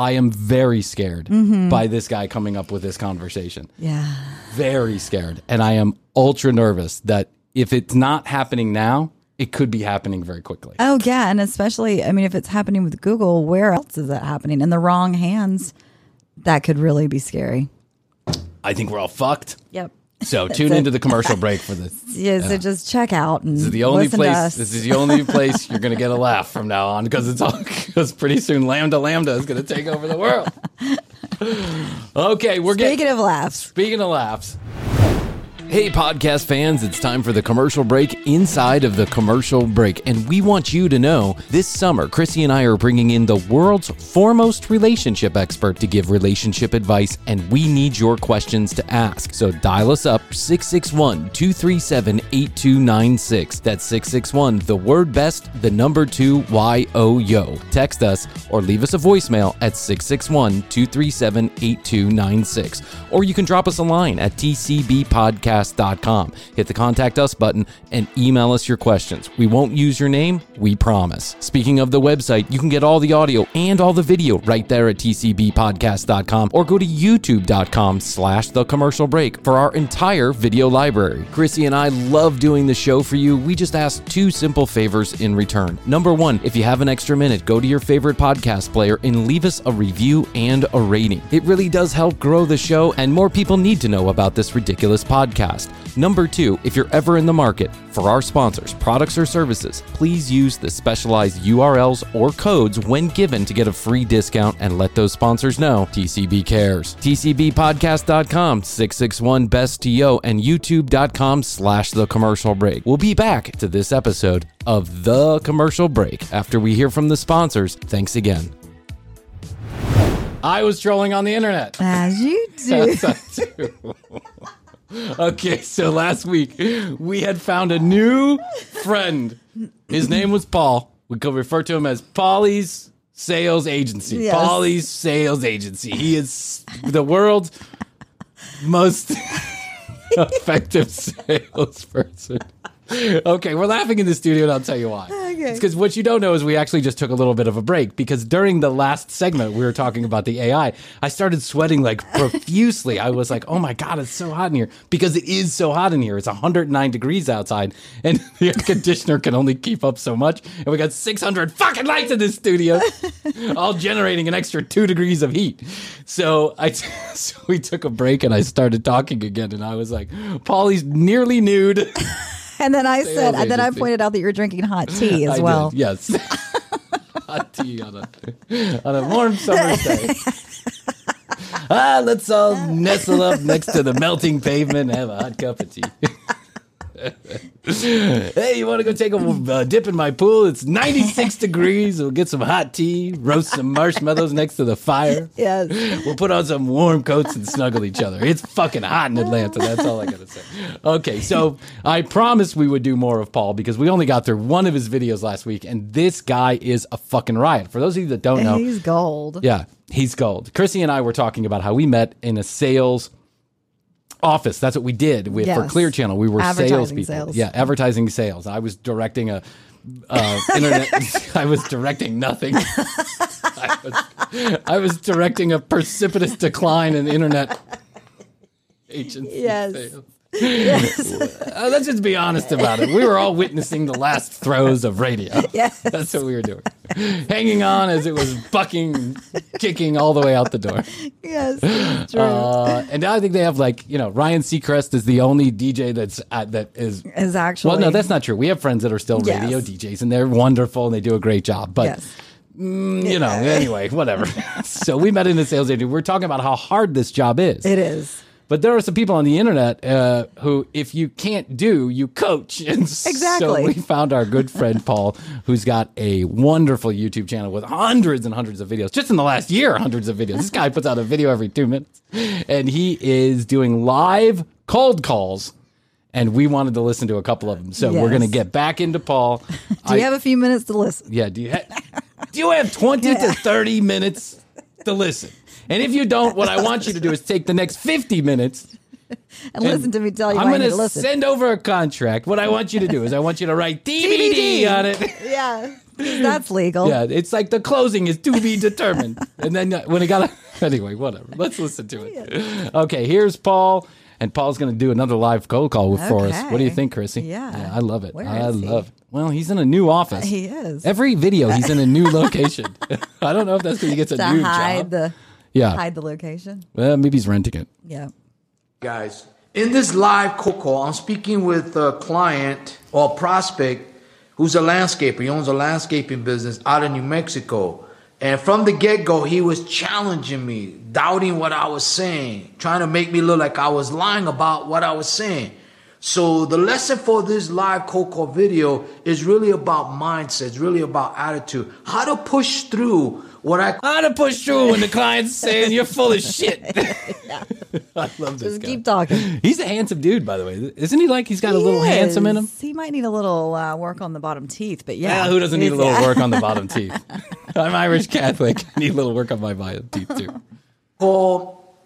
Speaker 1: I am very scared
Speaker 4: Mm-hmm.
Speaker 1: by this guy coming up with this conversation
Speaker 4: Yeah.
Speaker 1: very scared and i am ultra nervous that if it's not happening now it could be happening very quickly
Speaker 4: Oh, yeah. And especially, I mean, if it's happening with Google, where else is that happening? In the wrong hands, that could really be scary.
Speaker 1: i think we're all fucked
Speaker 4: Yep.
Speaker 1: So tune into the commercial break for this.
Speaker 4: Yeah, so just check out and this
Speaker 1: is the only place this is the only place you're gonna get a laugh from now on because it's all because pretty soon lambda lambda is gonna take over the world. Okay we're getting
Speaker 4: Speaking of laughs,
Speaker 1: Speaking of laughs. Hey, podcast fans, it's time for the commercial break inside of the commercial break. And we want you to know this summer, Krissy and I are bringing in the world's foremost relationship expert to give relationship advice, and we need your questions to ask. So dial us up 661 237 8296. That's 661, the word best, the number two Y O Yo. Text us or leave us a voicemail at 661 237 8296. Or you can drop us a line at tcbpodcast.com. Hit the contact us button and email us your questions. We won't use your name, we promise. Speaking of the website, you can get all the audio and all the video right there at tcbpodcast.com or go to youtube.com slash the commercial break for our entire video library. Krissy and I love doing the show for you. We just ask two simple favors in return. Number one, if you have an extra minute, go to your favorite podcast player and leave us a review and a rating. It really does help grow the show, and more people need to know about this ridiculous podcast.
Speaker 7: Fast. Number two, if you're ever in the market for our sponsors, products, or services, please use the specialized URLs or codes when given to get a free discount and let those sponsors know TCB cares. TCBpodcast.com, 661 best TO, and youtube.com slash the commercial break. We'll be back to this episode of The Commercial Break after we hear from the sponsors. Thanks again.
Speaker 1: I was trolling on the internet.
Speaker 4: As you do.
Speaker 1: okay, so last week we had found a new friend. His name was Paul. We could refer to him as Paulie's Sales Agency.
Speaker 4: Yes.
Speaker 1: Paulie's Sales Agency. He is the world's most effective salesperson. Okay, we're laughing in the studio, and I'll tell you why. It's because what you don't know is we actually just took a little bit of a break because during the last segment we were talking about the AI. I started sweating like profusely. I was like, "Oh my god, it's so hot in here!" Because it is so hot in here. It's 109 degrees outside, and the air conditioner can only keep up so much. And we got 600 fucking lights in this studio, all generating an extra two degrees of heat. So I, so we took a break, and I started talking again, and I was like, "Paulie's nearly nude."
Speaker 4: And then I said, and then I
Speaker 1: agency.
Speaker 4: pointed out that you're drinking hot tea as
Speaker 1: I
Speaker 4: well.
Speaker 1: did, yes. Hot tea on a on a warm summer's day. ah, let's all nestle up next to the melting pavement and have a hot cup of tea. Hey, you want to go take a uh, dip in my pool? It's 96 degrees. We'll get some hot tea, roast some marshmallows next to the fire.
Speaker 4: Yes.
Speaker 1: We'll put on some warm coats and snuggle each other. It's fucking hot in Atlanta. That's all I gotta say. Okay, so I promised we would do more of Paul because we only got through one of his videos last week, and this guy is a fucking riot. For those of you that don't know,
Speaker 4: He's gold.
Speaker 1: yeah, he's gold. Krissy and I were talking about how we met in a sales office. That's what we did with, for Clear Channel. We were salespeople.
Speaker 4: sales.
Speaker 1: Yeah, advertising sales. I was directing a uh, internet. I was directing nothing. I was, I was directing a precipitous decline in internet agency
Speaker 4: Yes.
Speaker 1: sales. Uh, let's just be honest about it. We were all witnessing the last throes of radio.
Speaker 4: Yes.
Speaker 1: That's what we were doing. Hanging on as it was bucking, kicking all the way out the door.
Speaker 4: Yes. True.
Speaker 1: Uh, and now I think they have like, you know, Ryan Seacrest is the only DJ that's uh, that is.
Speaker 4: is actually.
Speaker 1: Well, no, that's not true. We have friends that are still
Speaker 4: Yes.
Speaker 1: radio DJs and they're wonderful and they do a great job. But
Speaker 4: Yes.
Speaker 1: you know, anyway, whatever. so we met in a sales agency. We're talking about how hard this job is.
Speaker 4: It is.
Speaker 1: But there are some people on the internet uh, who, if you can't do, you coach. And
Speaker 4: Exactly.
Speaker 1: so we found our good friend Paul, who's got a wonderful YouTube channel with hundreds and hundreds of videos. Just in the last year, hundreds of videos. This guy puts out a video every two minutes, and he is doing live cold calls. And we wanted to listen to a couple of them, so we're going to get back into Paul.
Speaker 4: Do you have a few minutes to listen?
Speaker 1: Yeah. Do you ha- do you have twenty to thirty minutes to listen? And if you don't, what I want you to do is take the next fifty minutes.
Speaker 4: And, listen to me tell you
Speaker 1: I'm going
Speaker 4: to
Speaker 1: to send over a contract. What I want you to do is I want you to write DVD on it.
Speaker 4: yeah. That's legal.
Speaker 1: Yeah, it's like the closing is to be determined. And then uh, when it got anyway, whatever. Let's listen to it. Okay, here's Paul. And Paul's going to do another live cold call with, for us. What do you think, Krissy?
Speaker 4: Yeah.
Speaker 1: I love it.
Speaker 4: Where
Speaker 1: I
Speaker 4: is he?
Speaker 1: love it. Well, he's in a new office.
Speaker 4: He is.
Speaker 1: Every video, he's in a new location. I don't know if that's because he gets a new
Speaker 4: hide
Speaker 1: job.
Speaker 4: the
Speaker 1: yeah.
Speaker 4: hide the location.
Speaker 1: Well, maybe he's renting it.
Speaker 4: Yeah.
Speaker 6: guys. In this live cold call, I'm speaking with a client or prospect who's a landscaper. He owns a landscaping business out of New Mexico. And from the get go, he was challenging me, doubting what I was saying, trying to make me look like I was lying about what I was saying. So the lesson for this live cold call video is really about mindset. It's really about attitude. How to push through what I
Speaker 1: How to push through when the client's saying you're full of shit. I love this
Speaker 4: Just
Speaker 1: guy.
Speaker 4: keep talking.
Speaker 1: He's a handsome dude, by the way. Isn't he like he's got a little handsome in him?
Speaker 4: Yes. He might need a little uh, work on the bottom teeth, but yeah.
Speaker 1: Yeah, who doesn't need a little
Speaker 4: yeah.
Speaker 1: work on the bottom teeth? I'm Irish Catholic. I need a little work on my bottom teeth too.
Speaker 6: call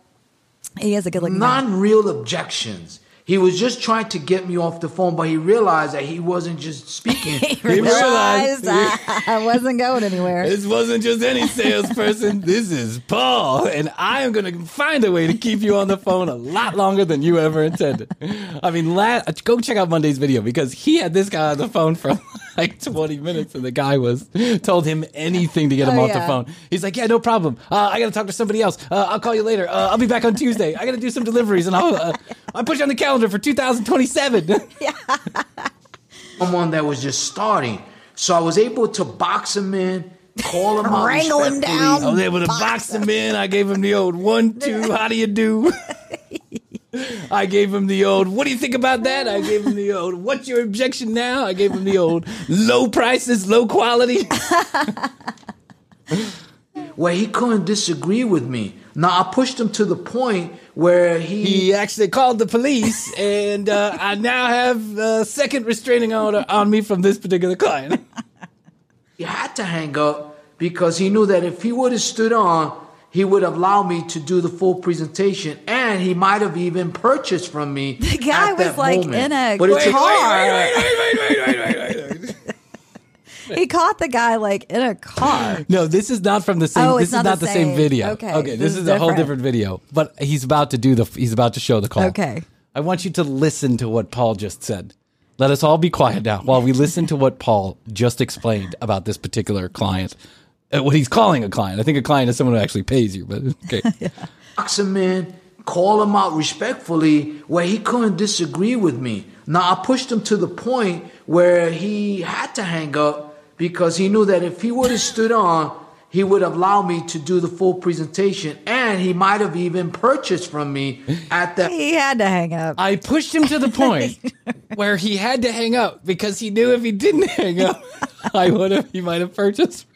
Speaker 4: He has a good looking
Speaker 6: non-real objections. He was just trying to get me off the phone, but he realized that he wasn't just speaking.
Speaker 4: He
Speaker 1: He realized-
Speaker 4: realized I, I wasn't going anywhere.
Speaker 1: This wasn't just any salesperson. This is Paul, and I am going to find a way to keep you on the phone a lot longer than you ever intended. I mean, la- go check out Monday's video because he had this guy on the phone for like 20 minutes, and the guy was told him anything to get him
Speaker 4: Oh,
Speaker 1: off the phone. He's like, "Yeah, no problem. Uh, I got to talk to somebody else. Uh, I'll call you later. Uh, I'll be back on Tuesday. I got to do some deliveries, and I'll." Uh, I put you on the calendar for 2027.
Speaker 6: someone that was just starting. So I was able to box him in, call him out,
Speaker 4: Wrangle him down.
Speaker 1: I was able to box him in. I gave him the old one, two, how do you do? I gave him the old, what do you think about that? I gave him the old, what's your objection now? I gave him the old, low prices, low quality.
Speaker 6: where he couldn't disagree with me. Now I pushed him to the point where he,
Speaker 1: He actually called the police, and uh, I now have a second restraining order on me from this particular client.
Speaker 6: he had to hang up because he knew that if he would have stood on, he would have allowed me to do the full presentation, and he might have even purchased from me.
Speaker 4: The guy was, like,
Speaker 6: moment.
Speaker 4: in a
Speaker 6: but it's
Speaker 4: car. He caught the guy like in a car.
Speaker 1: No, this is not from the same.
Speaker 4: Oh,
Speaker 1: this
Speaker 4: it's
Speaker 1: is
Speaker 4: not
Speaker 1: not
Speaker 4: the
Speaker 1: the same,
Speaker 4: same.
Speaker 1: video.
Speaker 4: Okay,
Speaker 1: okay.
Speaker 4: this
Speaker 1: This,
Speaker 4: is
Speaker 1: is a whole
Speaker 4: different.
Speaker 1: different video. But he's about to do the. He's about to show the call.
Speaker 4: Okay.
Speaker 1: I want you to listen to what Paul just said. Let us all be quiet now while we listen to what Paul just explained about this particular client. Uh, what he's calling a client. I think a client is someone who actually pays you. But okay.
Speaker 6: box him in, call him out respectfully where he couldn't disagree with me. Now I pushed him to the point where he had to hang up because he knew that if he would have stood on, he would have allowed me to do the full presentation and he might have even purchased from me at that
Speaker 4: He had to hang up.
Speaker 1: I pushed him to the point where he had to hang up because he knew if he didn't hang up, I would have. He might have purchased.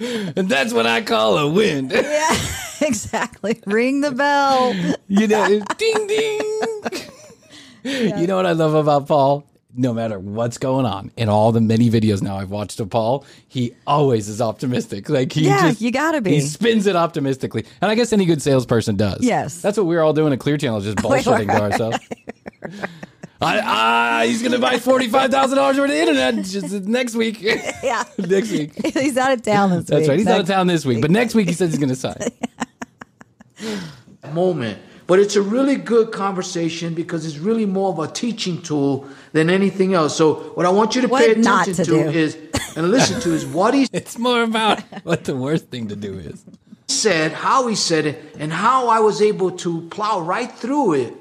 Speaker 1: and that's what I call a win.
Speaker 4: yeah, exactly. Ring the bell.
Speaker 1: You know, ding ding. You know what I love about Paul? No matter what's going on, in all the many videos now I've watched of Paul, he always is optimistic. Like he
Speaker 4: Yeah,
Speaker 1: just,
Speaker 4: you gotta be.
Speaker 1: He spins it optimistically, and I guess any good salesperson does.
Speaker 4: Yes.
Speaker 1: that's what we're all doing at Clear Channel, just bullshitting to ourselves. I, ah, he's gonna buy forty five thousand dollars worth of internet just next week.
Speaker 4: Yeah.
Speaker 1: next week.
Speaker 4: He's out of town this
Speaker 1: That's
Speaker 4: week.
Speaker 1: That's right. He's out of town this week, but next week he says he's gonna sign.
Speaker 6: moment. But it's a really good conversation because it's really more of a teaching tool than anything else. So what I want you to pay
Speaker 4: What not
Speaker 6: attention
Speaker 4: to
Speaker 6: to, is and listen to is what he
Speaker 1: It's more about what the worst thing to do is.
Speaker 6: said, how he said it, and how I was able to plow right through it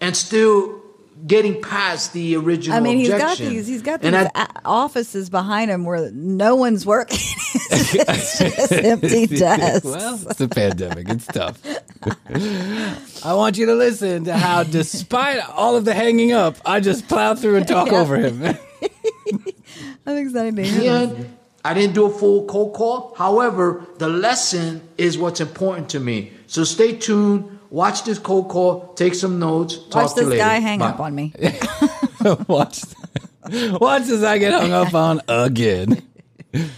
Speaker 6: and still getting past the original
Speaker 4: I mean, he's got these. He's got
Speaker 6: And
Speaker 4: these
Speaker 6: I-
Speaker 4: a- offices behind him where no one's working. it's just empty desks.
Speaker 1: Well, it's the pandemic. It's tough. I want you to listen to how, despite all of the hanging up, I just plow through and talk
Speaker 4: Yeah.
Speaker 1: over him.
Speaker 4: I'm excited to hear this.
Speaker 6: I didn't do a full cold call. However, the lesson is what's important to me. So stay tuned. Watch this cold call. Take some notes. Talk
Speaker 4: Watch
Speaker 6: to you
Speaker 4: this
Speaker 6: later.
Speaker 4: guy hang
Speaker 6: Bye.
Speaker 4: up on me.
Speaker 1: watch, watch as I get hung up on again.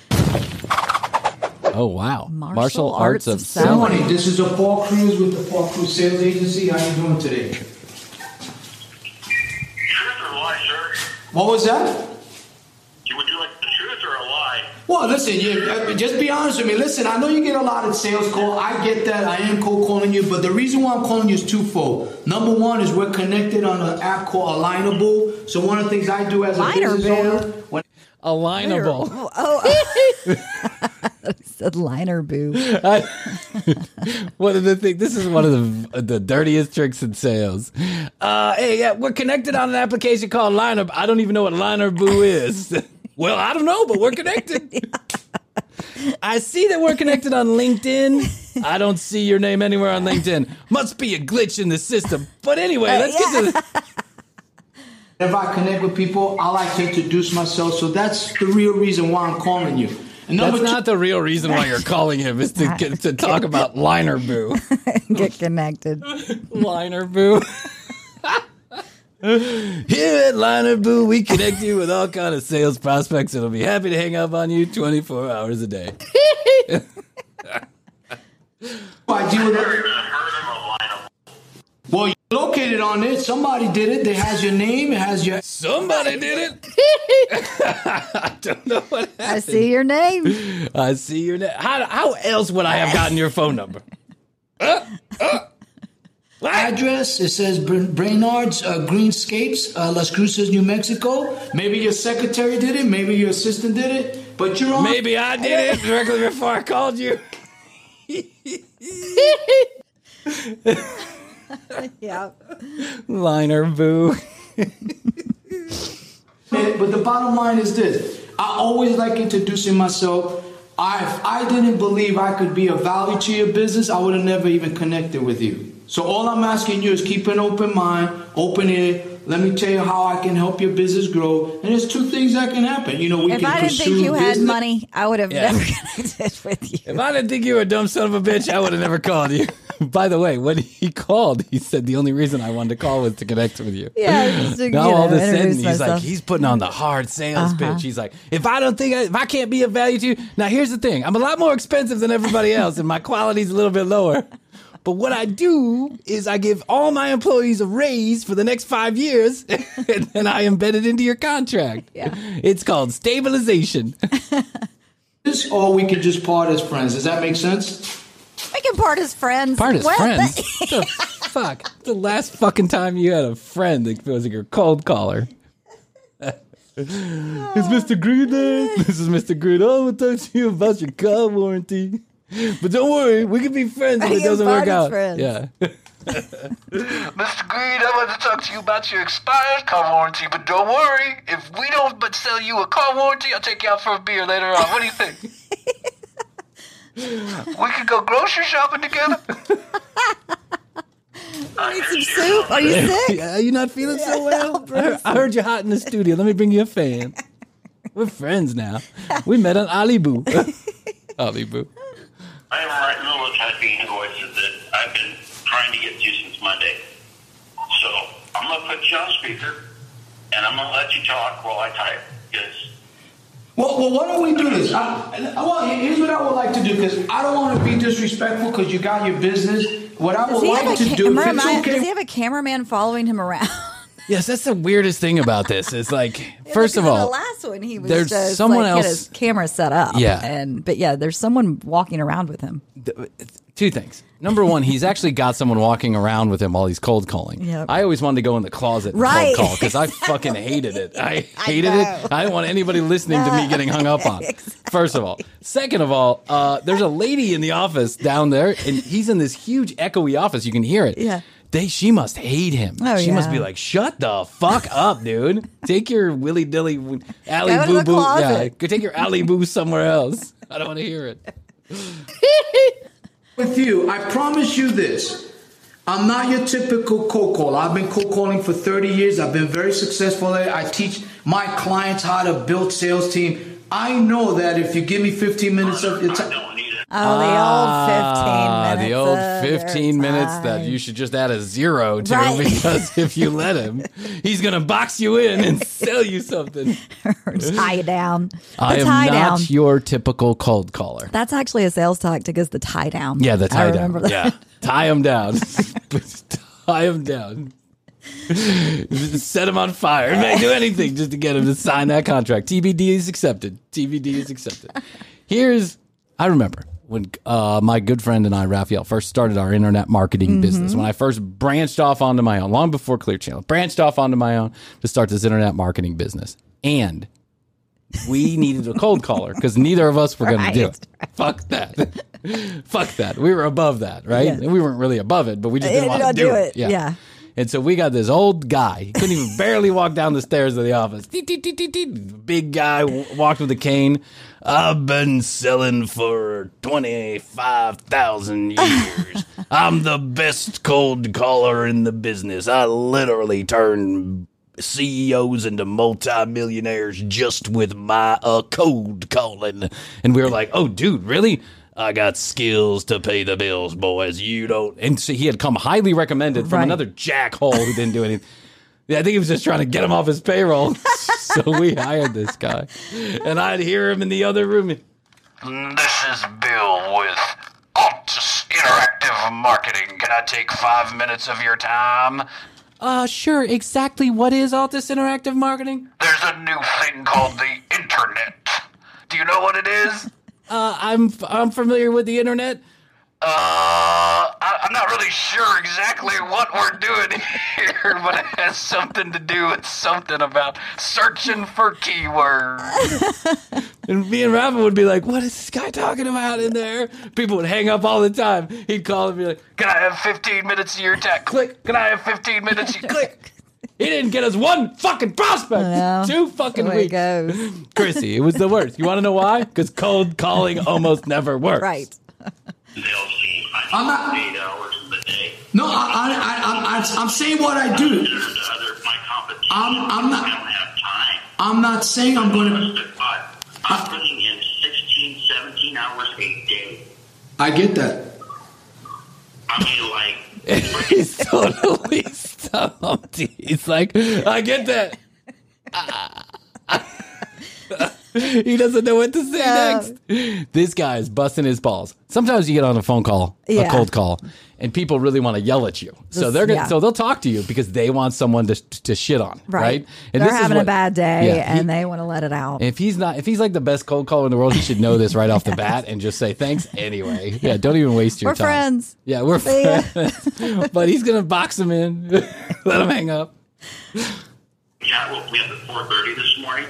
Speaker 1: Oh wow!
Speaker 4: Martial arts of
Speaker 6: Good morning. This is a Paul Cruz with the Paul Cruz Sales Agency. How you doing today?
Speaker 8: Truth or lie, sir?
Speaker 6: What was that?
Speaker 8: You would you like the truth or a lie?
Speaker 6: Well, listen, you, uh, just be honest with me. Listen, I know you get a lot of sales call. I get that. I am cold calling you, but the reason why I'm calling you is twofold. Number one is we're connected on an app called Alignable. So one of the things I do as a
Speaker 4: Liner
Speaker 6: business
Speaker 4: Boo.
Speaker 6: owner, when
Speaker 1: Alignable.
Speaker 4: Oh, I said liner boo.
Speaker 1: One of the things. This is one of the the dirtiest tricks in sales. Uh, hey, yeah, we're connected on an application called Liner. I don't even know what Liner Boo is. well, I don't know, but we're connected. I see that we're connected on LinkedIn. I don't see your name anywhere on LinkedIn. Must be a glitch in the system. But anyway, uh, let's get to the.
Speaker 6: if I connect with people, I like to introduce myself. So that's the real reason why I'm calling you. And
Speaker 1: That's
Speaker 6: two,
Speaker 1: not the real reason why you're calling him. Is to get, to talk about Liner Boo.
Speaker 4: Get connected.
Speaker 1: Liner Boo. Here at Liner Boo, we connect you with all kind of sales prospects that'll be happy to hang up on you 24 hours a day.
Speaker 6: I deal with
Speaker 8: Never even heard of a.
Speaker 6: Well, you're located on it. Somebody did it. It has your name. It has your.
Speaker 1: Somebody did it. I don't know what happened.
Speaker 4: I see your name.
Speaker 1: I see your name. How, how else would I have gotten your phone number? Uh, uh.
Speaker 6: Address. It says Br- Brainard's uh, Greenscapes, uh, Las Cruces, New Mexico. Maybe your secretary did it. Maybe your assistant did it. But you're on.
Speaker 1: Maybe I did it directly before I called you.
Speaker 4: yeah.
Speaker 1: Liner boo.
Speaker 6: But the bottom line is this: I always like introducing myself. I, if I didn't believe I could be of value to your business, I would have never even connected with you. So all I'm asking you is keep an open mind, open ear. Let me tell you how I can help your business grow. And there's two things that can happen. You know, we
Speaker 4: If
Speaker 6: can
Speaker 4: I didn't
Speaker 6: pursue
Speaker 4: think you had money, I would have
Speaker 1: Yeah.
Speaker 4: never connected with you.
Speaker 1: If I didn't think you were a dumb son of a bitch, I would have never called you. By the way, when he called, he said the only reason I wanted to call was to connect with you.
Speaker 4: Yeah, just to,
Speaker 1: now
Speaker 4: you
Speaker 1: all of
Speaker 4: know,
Speaker 1: a sudden
Speaker 4: introduce
Speaker 1: he's like he's putting on the hard sales
Speaker 4: Uh-huh.
Speaker 1: pitch. He's like, if I don't think I, if I can't be of value to you, now here's the thing: I'm a lot more expensive than everybody else, and my quality's a little bit lower. But what I do is I give all my employees a raise for the next five years, and then I embed it into your contract.
Speaker 4: Yeah.
Speaker 1: It's called stabilization.
Speaker 6: This, or we could just part as friends. Does that make sense?
Speaker 4: We can part as friends.
Speaker 1: Part as
Speaker 4: Well,
Speaker 1: friends. What the fuck? The last fucking time you had a friend that was like your cold caller. Is Mr. Green there? This is Mr. Green. Oh, I want to talk to you about your car warranty. But don't worry, we can be friends if
Speaker 4: We
Speaker 1: it doesn't work out.
Speaker 4: friends.
Speaker 1: Yeah.
Speaker 5: Mr. Green, I want to talk to you about your expired car warranty, but don't worry. If we don't but sell you a car warranty, I'll take you out for a beer later on. What do you think? we could go grocery shopping together.
Speaker 4: I Need some soup? Are you sick?
Speaker 1: yeah. You not feeling so well?
Speaker 4: I'll
Speaker 1: I heard, I heard you hot in the studio. Let me bring you a fan. We're friends now. We met on Alibu. Alibu.
Speaker 8: I am right in the middle of typing invoices that I've been trying to get to since Monday. So I'm going to put you on speaker, and I'm going to let you talk while I type. Because
Speaker 6: Well, well, why don't we do this? I, I want, here's what I would like to do because I don't want to be disrespectful because you got your business. What I
Speaker 4: Does
Speaker 6: would like
Speaker 4: a
Speaker 6: to do, if
Speaker 4: camera,
Speaker 6: it's okay,
Speaker 4: does he have a cameraman following him around?
Speaker 1: Yes, that's the weirdest thing about this. Is like, first of all,
Speaker 4: the last one he was
Speaker 1: there's
Speaker 4: just
Speaker 1: someone
Speaker 4: like, had
Speaker 1: else-
Speaker 4: his camera set up.
Speaker 1: Yeah.
Speaker 4: and but yeah, there's someone walking around with him.
Speaker 1: two things. Number one, he's actually got someone walking around with him while he's cold calling.
Speaker 4: Yep.
Speaker 1: I always wanted to go in the closet
Speaker 4: Right.
Speaker 1: cold call because I fucking hated it. I
Speaker 4: I
Speaker 1: hated
Speaker 4: know.
Speaker 1: it. I didn't want anybody listening to me getting hung up on. First of all. Second of all, uh, there's a lady in the office down there, and he's in this huge echoey office. You can hear it.
Speaker 4: Yeah.
Speaker 1: They, she must hate him.
Speaker 4: Oh,
Speaker 1: she must be like, "Shut the fuck up, dude! Take your willy dilly alley
Speaker 4: Go
Speaker 1: boo boo. Yeah, take your alley boo somewhere else. I don't want to hear it."
Speaker 6: with you, I promise you this. I'm not your typical cold caller. I've been cold calling for 30 years. I've been very successful at it. I teach my clients how to build sales team. I know that if you give me 15 minutes of your time,
Speaker 8: don't need it.
Speaker 4: Oh, the
Speaker 1: Ah,
Speaker 4: old fifteen minutes.
Speaker 1: the old 15 minutes that you should just add a zero to
Speaker 4: Right.
Speaker 1: because if you let him, he's going to box you in and sell you something.
Speaker 4: tie down. The
Speaker 1: I am
Speaker 4: tie
Speaker 1: not
Speaker 4: down.
Speaker 1: your typical cold caller.
Speaker 4: That's actually a sales tactic. Is the tie down?
Speaker 1: Yeah, the tie
Speaker 4: I
Speaker 1: down.
Speaker 4: that.
Speaker 1: Yeah, tie him down. tie him down. Set him on fire. Man, do anything just to get him to sign that contract. TBD is accepted. TBD is accepted. Here's, I remember when uh, my good friend and I, Raphael, first started our internet marketing
Speaker 4: Mm-hmm.
Speaker 1: business. When I first branched off onto my own, long before Clear Channel, branched off onto my own to start this internet marketing business. And we needed a cold caller because neither of us were going to do
Speaker 4: Right.
Speaker 1: it. Fuck that. Fuck that. We were above that, right?
Speaker 4: Yeah.
Speaker 1: We weren't really above it, but we just didn't want to do,
Speaker 4: do
Speaker 1: it.
Speaker 4: it. Yeah.
Speaker 1: And so we got this old guy. He couldn't even barely walk down the stairs of the office. Big guy walked with a cane. I've been selling for 25,000 years. I'm the best cold caller in the business. I literally turn CEOs into multimillionaires just with my uh, cold calling. And we were like, oh, dude, really? I got skills to pay the bills, boys. You don't. And so he had come highly recommended from
Speaker 4: Right.
Speaker 1: another jackhole who didn't do anything. Yeah, I think he was just trying to get him off his payroll. so we hired this guy. And I'd hear him in the other room.
Speaker 5: This is Bill with Altus Interactive Marketing. Can I take five minutes of your time?
Speaker 1: Uh, sure. Exactly what is Altus Interactive Marketing?
Speaker 5: There's a new thing called the internet. Do you know what it is?
Speaker 1: Uh, I'm I'm familiar with the internet.
Speaker 5: Uh, I, I'm not really sure exactly what we're doing here, but it has something to do with something about searching for keywords.
Speaker 1: And me and Rafa would be like, "What is this guy talking about in there?" People would hang up all the time. He'd call and be like,
Speaker 5: Can I have 15 minutes of your tech? Click. Can I have 15 minutes? Of your click.
Speaker 1: "He didn't get us one fucking prospect.
Speaker 4: know.
Speaker 1: Two fucking
Speaker 4: the way it
Speaker 1: weeks."
Speaker 4: goes.
Speaker 1: Krissy, it was the worst. You want to know why? Because cold calling almost never works.
Speaker 4: Right.
Speaker 8: Sales team. I
Speaker 6: I'm not-
Speaker 8: eight hours in the day.
Speaker 6: No, I, I, I, I, I, I'm saying what I do.
Speaker 8: Consider to other my competition.
Speaker 6: I'm- I'm not-
Speaker 8: I don't have time.
Speaker 6: I'm not saying I'm going to.
Speaker 8: I'm putting in 16, 17 hours a day.
Speaker 6: I get that.
Speaker 8: I mean, like,
Speaker 1: He's totally stumped. He's like, I get that. he doesn't know what to say
Speaker 4: Yeah.
Speaker 1: next. This guy is busting his balls. Sometimes you get on a phone call, a cold call, and people really want to yell at you. So they're gonna,
Speaker 4: yeah.
Speaker 1: so they'll talk to you because they want someone to to shit on, right?
Speaker 4: Right.
Speaker 1: And
Speaker 4: They're
Speaker 1: this is
Speaker 4: having a bad day
Speaker 1: Yeah, he-
Speaker 4: and they want to let it out.
Speaker 1: if he's not, if he's like the best cold caller in the world, he should know this right off the bat and just say thanks anyway. Yeah, don't even waste your time.
Speaker 4: We're
Speaker 1: time.
Speaker 4: friends.
Speaker 1: Yeah, we're
Speaker 4: See
Speaker 1: friends. but he's gonna box him in, let him hang up.
Speaker 8: cat woke me up at 4.30 this morning,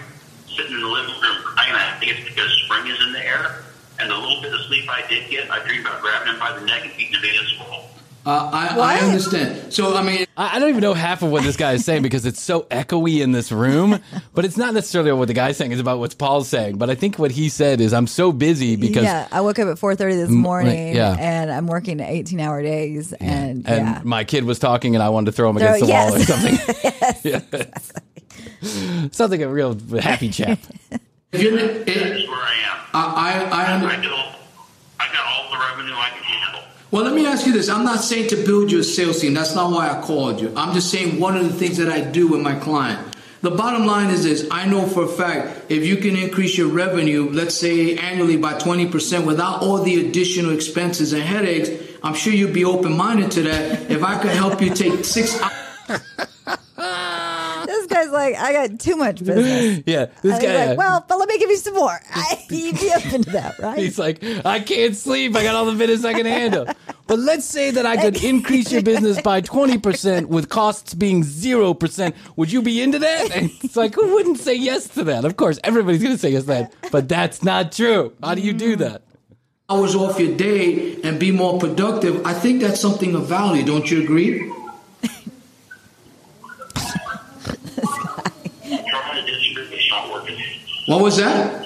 Speaker 8: sitting in the living room crying. I think it's because spring is in the air. And the little bit of sleep I did get, I dreamed about grabbing him by the neck and beating him in his skull.
Speaker 6: Uh, I, I understand. So, I mean,
Speaker 1: I I don't even know half of what this guy is saying because it's so echoey in this room. But it's not necessarily what the guy's saying; it's about what Paul's saying. But I think what he said is, "I'm so busy because."
Speaker 4: yeah, I woke up at 4:30 this
Speaker 1: Mm,
Speaker 4: morning
Speaker 1: yeah.
Speaker 4: and I'm working 18-hour days and,
Speaker 1: And
Speaker 4: yeah.
Speaker 1: my kid was talking, and I wanted to throw him
Speaker 4: Throw-
Speaker 1: against the wall or
Speaker 4: yes.
Speaker 1: something. Yeah. Sounds like a real happy chap.
Speaker 6: if you're,
Speaker 8: That
Speaker 6: it,
Speaker 8: is where I am.
Speaker 6: I, I, I,
Speaker 8: I,
Speaker 6: under-
Speaker 8: get all, I got all the revenue I can handle.
Speaker 6: well, let me ask you this. I'm not saying to build you a sales team. That's not why I called you. I'm just saying one of the things that I do with my client. The bottom line is this I know for a fact if you can increase your revenue, let's say annually by 20% without all the additional expenses and headaches, I'm sure you'd be open minded to that. If I could help you take six
Speaker 4: this guy's like, I got too much business.
Speaker 1: Yeah, this guy. uh,
Speaker 4: like, well, but let me give you some more. I, you'd be open to that, right?
Speaker 1: He's like, I can't sleep. I got all the business I can handle. But let's say that I could increase your business by 20% with costs being 0%. Would you be into that? And it's like, who wouldn't say yes to that? Of course, everybody's going to say yes to that. But that's not true. How do you do that?
Speaker 6: hours off your day and be more productive, I think that's something of value. Don't you agree?
Speaker 8: I'm trying to disagree, but it's not working.
Speaker 6: What was that?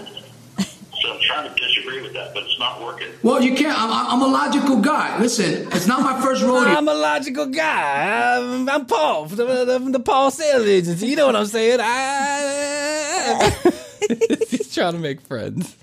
Speaker 8: So I'm trying to disagree with that, but it's not working.
Speaker 6: Well, you can't. I'm, I'm a logical guy. Listen, it's not my first rodeo.
Speaker 1: I'm a logical guy. I'm, I'm Paul from the, the, the Paul Sales Agency. You know what I'm saying? I, he's trying to make friends.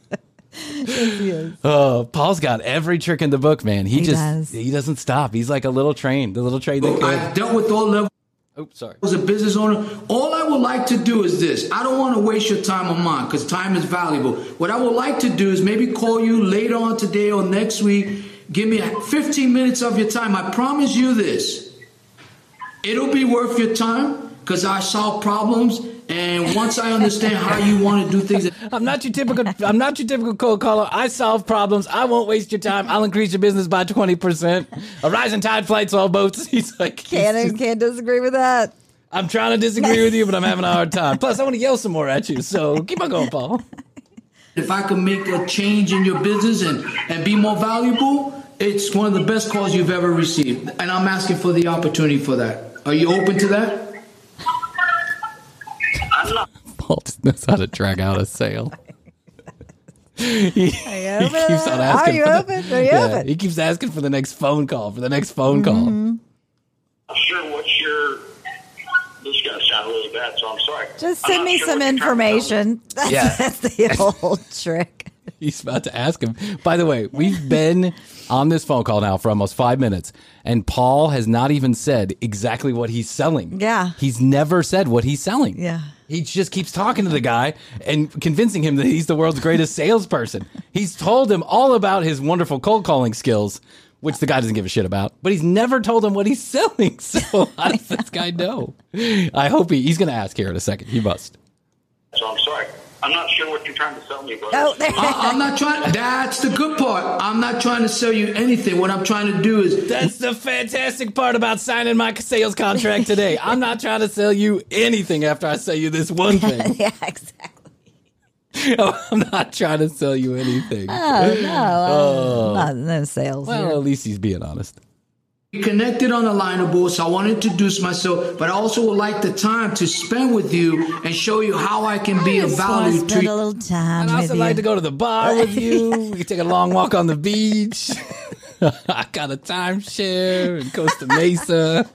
Speaker 1: Oh, Paul's got every trick in the book, man. He,
Speaker 4: He
Speaker 1: just
Speaker 4: does.
Speaker 1: he doesn't stop. He's like a little train, the little train that
Speaker 6: I've dealt with all levels
Speaker 1: Oh, sorry.
Speaker 6: as a business owner. All I would like to do is this. I don't want to waste your time or mine because time is valuable. What I would like to do is maybe call you later on today or next week. Give me 15 minutes of your time. I promise you this. It'll be worth your time because I solve problems. And once I understand how you want to do things,
Speaker 1: I'm not your typical. I'm not your typical cold caller. I solve problems. I won't waste your time. I'll increase your business by twenty percent. A rising tide floats all boats. He's like, he's
Speaker 4: can't,
Speaker 1: just-
Speaker 4: can't disagree with that.
Speaker 1: I'm trying to disagree with you, but I'm having a hard time. Plus, I want to yell some more at you. So keep on going, Paul.
Speaker 6: if I can make a change in your business and, and be more valuable, it's one of the best calls you've ever received. And I'm asking for the opportunity for that. Are you open to that?
Speaker 8: I'm not.
Speaker 1: Paul just knows how to drag out a sale. he, he keeps
Speaker 4: open?
Speaker 1: on
Speaker 4: Are
Speaker 1: asking.
Speaker 4: you
Speaker 1: for the-
Speaker 4: Are you
Speaker 1: yeah,
Speaker 4: open?
Speaker 1: He keeps asking for the next phone call. For the next phone call.
Speaker 4: Mm-hmm.
Speaker 8: I'm sure what's your. This is going to sound really bad, so I'm sorry.
Speaker 4: Just send me
Speaker 8: sure
Speaker 4: some
Speaker 8: what you're trying to tell me.
Speaker 4: information. That's,
Speaker 1: Yeah.
Speaker 4: that's the old trick.
Speaker 1: He's about to ask him. By the way, we've been on this phone call now for almost five minutes, and Paul has not even said exactly what he's selling.
Speaker 4: Yeah.
Speaker 1: He's never said what he's selling.
Speaker 4: Yeah.
Speaker 1: He just keeps talking to the guy and convincing him that he's the world's greatest salesperson. He's told him all about his wonderful cold calling skills, which the guy doesn't give a shit about, but he's never told him what he's selling. So how does this guy know? I hope he, he's going to ask here in a second. He must.
Speaker 8: So I'm sorry. I'm not sure what you're trying to sell me, brother.
Speaker 4: Oh.
Speaker 6: I, I'm not trying. That's the good part. I'm not trying to sell you anything. What I'm trying to do is
Speaker 1: That's the fantastic part about signing my sales contract today. I'm not trying to sell you anything after I sell you this one thing.
Speaker 4: yeah, exactly.
Speaker 1: I'm not trying to sell you anything.
Speaker 4: Oh no, uh, not, no sales.
Speaker 1: well,
Speaker 4: here.
Speaker 1: at least he's being honest.
Speaker 6: We connected on Alignable, so I want to introduce myself, but I also would like the time to spend with you and show you how I can be
Speaker 4: I
Speaker 6: of
Speaker 4: just want to
Speaker 6: value to you.
Speaker 4: a little time
Speaker 1: I'd
Speaker 4: with
Speaker 1: also
Speaker 4: you.
Speaker 1: like to go to the bar with you. We can take a long walk on the beach. I got a timeshare in Costa Mesa.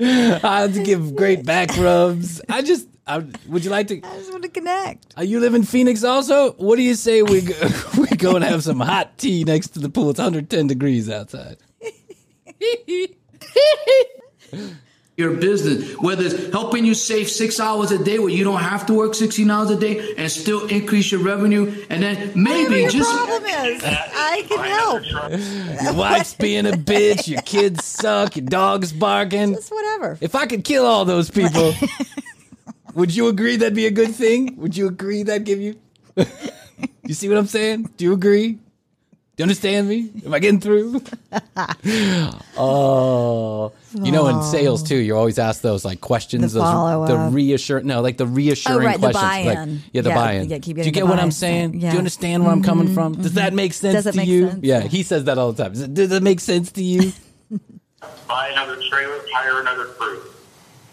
Speaker 1: I have to give great back rubs. I just, I, would you like to?
Speaker 4: I just want to connect.
Speaker 1: Are you live in Phoenix also? What do you say we go, we go and have some hot tea next to the pool? It's 110 degrees outside.
Speaker 6: Your business, whether it's helping you save six hours a day where you don't have to work 16 hours a day and still increase your revenue, and then maybe
Speaker 4: your
Speaker 6: just
Speaker 4: problem is, I can help.
Speaker 1: Your wife's being a bitch. Your kids suck. Your dog's barking.
Speaker 4: Just whatever.
Speaker 1: If I could kill all those people, would you agree that'd be a good thing? Would you agree that'd give you? you see what I'm saying? Do you agree? Do you understand me? Am I getting through? oh, you know, in sales too, you're always asked those like questions,
Speaker 4: The
Speaker 1: those the
Speaker 4: follow-up.
Speaker 1: reassure, no, like the reassuring
Speaker 4: Oh, right, the
Speaker 1: questions, like yeah, the
Speaker 4: Yeah,
Speaker 1: buy-in.
Speaker 4: yeah, keep
Speaker 1: Do you get what I'm
Speaker 4: buy-in.
Speaker 1: saying? Do you understand where I'm coming mm-hmm. from? Does that make sense
Speaker 4: Does it
Speaker 1: to
Speaker 4: make
Speaker 1: you?
Speaker 4: sense?
Speaker 1: Yeah, he says that all the time. Does Does that make sense to you?
Speaker 8: Buy another trailer, hire another crew.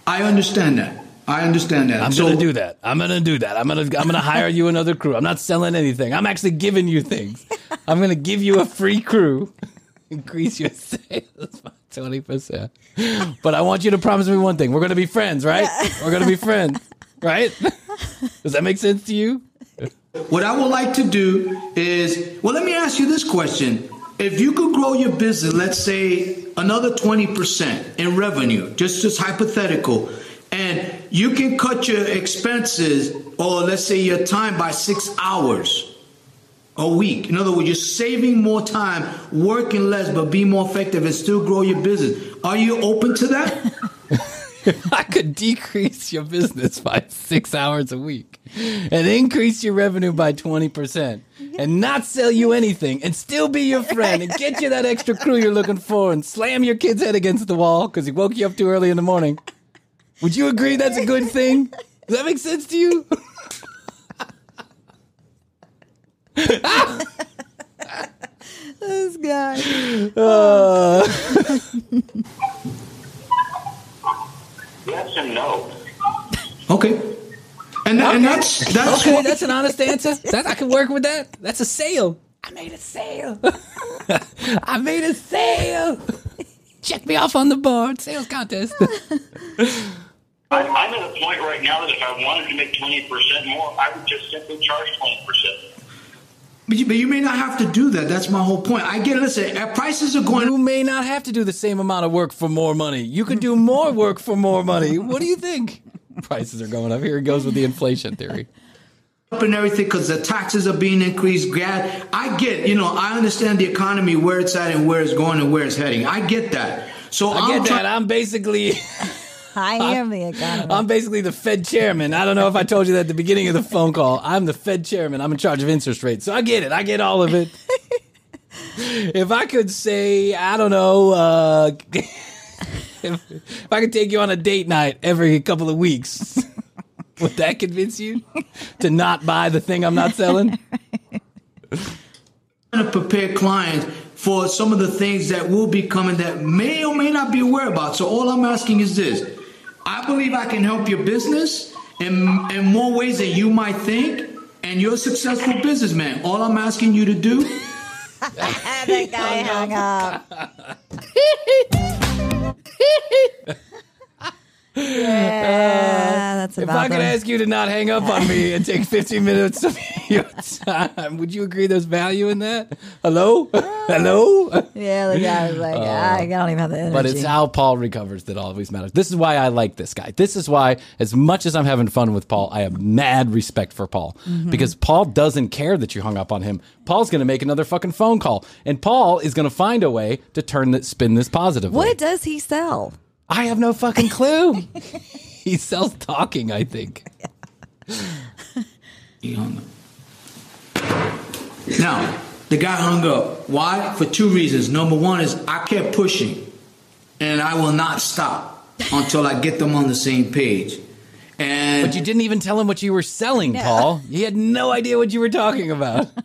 Speaker 6: I understand that. I understand that.
Speaker 1: I'm
Speaker 6: So-
Speaker 1: gonna do that. I'm gonna do that. I'm gonna I'm gonna hire you another crew. I'm not selling anything. I'm actually giving you things. I'm gonna give you a free crew. Increase your sales by twenty percent. But I want you to promise me one thing. We're gonna be friends, right? We're gonna be friends, right? Does that make sense to you?
Speaker 6: What I would like to do is, well, let me ask you this question. If you could grow your business, let's say another 20% in revenue, just just hypothetical, and you can cut your expenses or let's say your time by six hours a week. In other words, you're saving more time, working less, but be more effective and still grow your business. Are you open to that?
Speaker 1: I could decrease your business by six hours a week and increase your revenue by 20% and not sell you anything and still be your friend and get you that extra crew you're looking for and slam your kid's head against the wall because he woke you up too early in the morning. Would you agree that's a good thing? Does that make sense to you?
Speaker 4: This guy.
Speaker 8: Yes and no.
Speaker 6: Okay. And, that, and that's that's
Speaker 1: Okay,
Speaker 6: what,
Speaker 1: that's an honest answer. That, I can work with that. That's a sale. I made a sale. I made a sale. Check me off on the board. Sales contest.
Speaker 8: I, I'm at a point right now that if I wanted to make 20% more, I would just simply charge 20%.
Speaker 6: But you, but you may not have to do that. That's my whole point. I get it. Listen, uh, prices are going
Speaker 1: You may not have to do the same amount of work for more money. You could do more work for more money. What do you think? Prices are going up. Here it goes with the inflation theory.
Speaker 6: up and everything because the taxes are being increased. Grad, I get, you know, I understand the economy where it's at and where it's going and where it's heading. I get that. So
Speaker 1: I
Speaker 6: I'm
Speaker 1: get that.
Speaker 6: trying-
Speaker 1: I'm basically
Speaker 4: I am the economy.
Speaker 1: I'm basically the Fed chairman. I don't know if I told you that at the beginning of the phone call. I'm the Fed chairman. I'm in charge of interest rates. So I get it. I get all of it. if I could say, I don't know, uh, if, if I could take you on a date night every couple of weeks, would that convince you to not buy the thing I'm not selling?
Speaker 6: I'm trying to prepare clients for some of the things that will be coming that may or may not be aware about. So all I'm asking is this. I believe I can help your business in, in more ways than you might think, and you're a successful businessman. All I'm asking you to do
Speaker 4: that guy hung up. yeah, that's
Speaker 1: If I could
Speaker 4: them.
Speaker 1: ask you to not hang up on me and take 15 minutes of your time, would you agree there's value in that? Hello? Hello?
Speaker 4: Yeah, the guy was like, I don't even have the energy.
Speaker 1: But it's how Paul recovers that always matters. This is why I like this guy. This is why, as much as I'm having fun with Paul, I have mad respect for Paul
Speaker 4: Mm-hmm.
Speaker 1: because Paul doesn't care that you hung up on him. Paul's going to make another fucking phone call, and Paul is going to find a way to turn that spin this positively.
Speaker 4: what does he sell?
Speaker 1: I have no fucking clue. he sells talking, I think.
Speaker 6: He hung up. Now, the guy hung up. Why? For two reasons. Number one is I kept pushing, and I will not stop until I get them on the same page. And
Speaker 1: But you didn't even tell him what you were selling, Paul. He had no idea what you were talking about.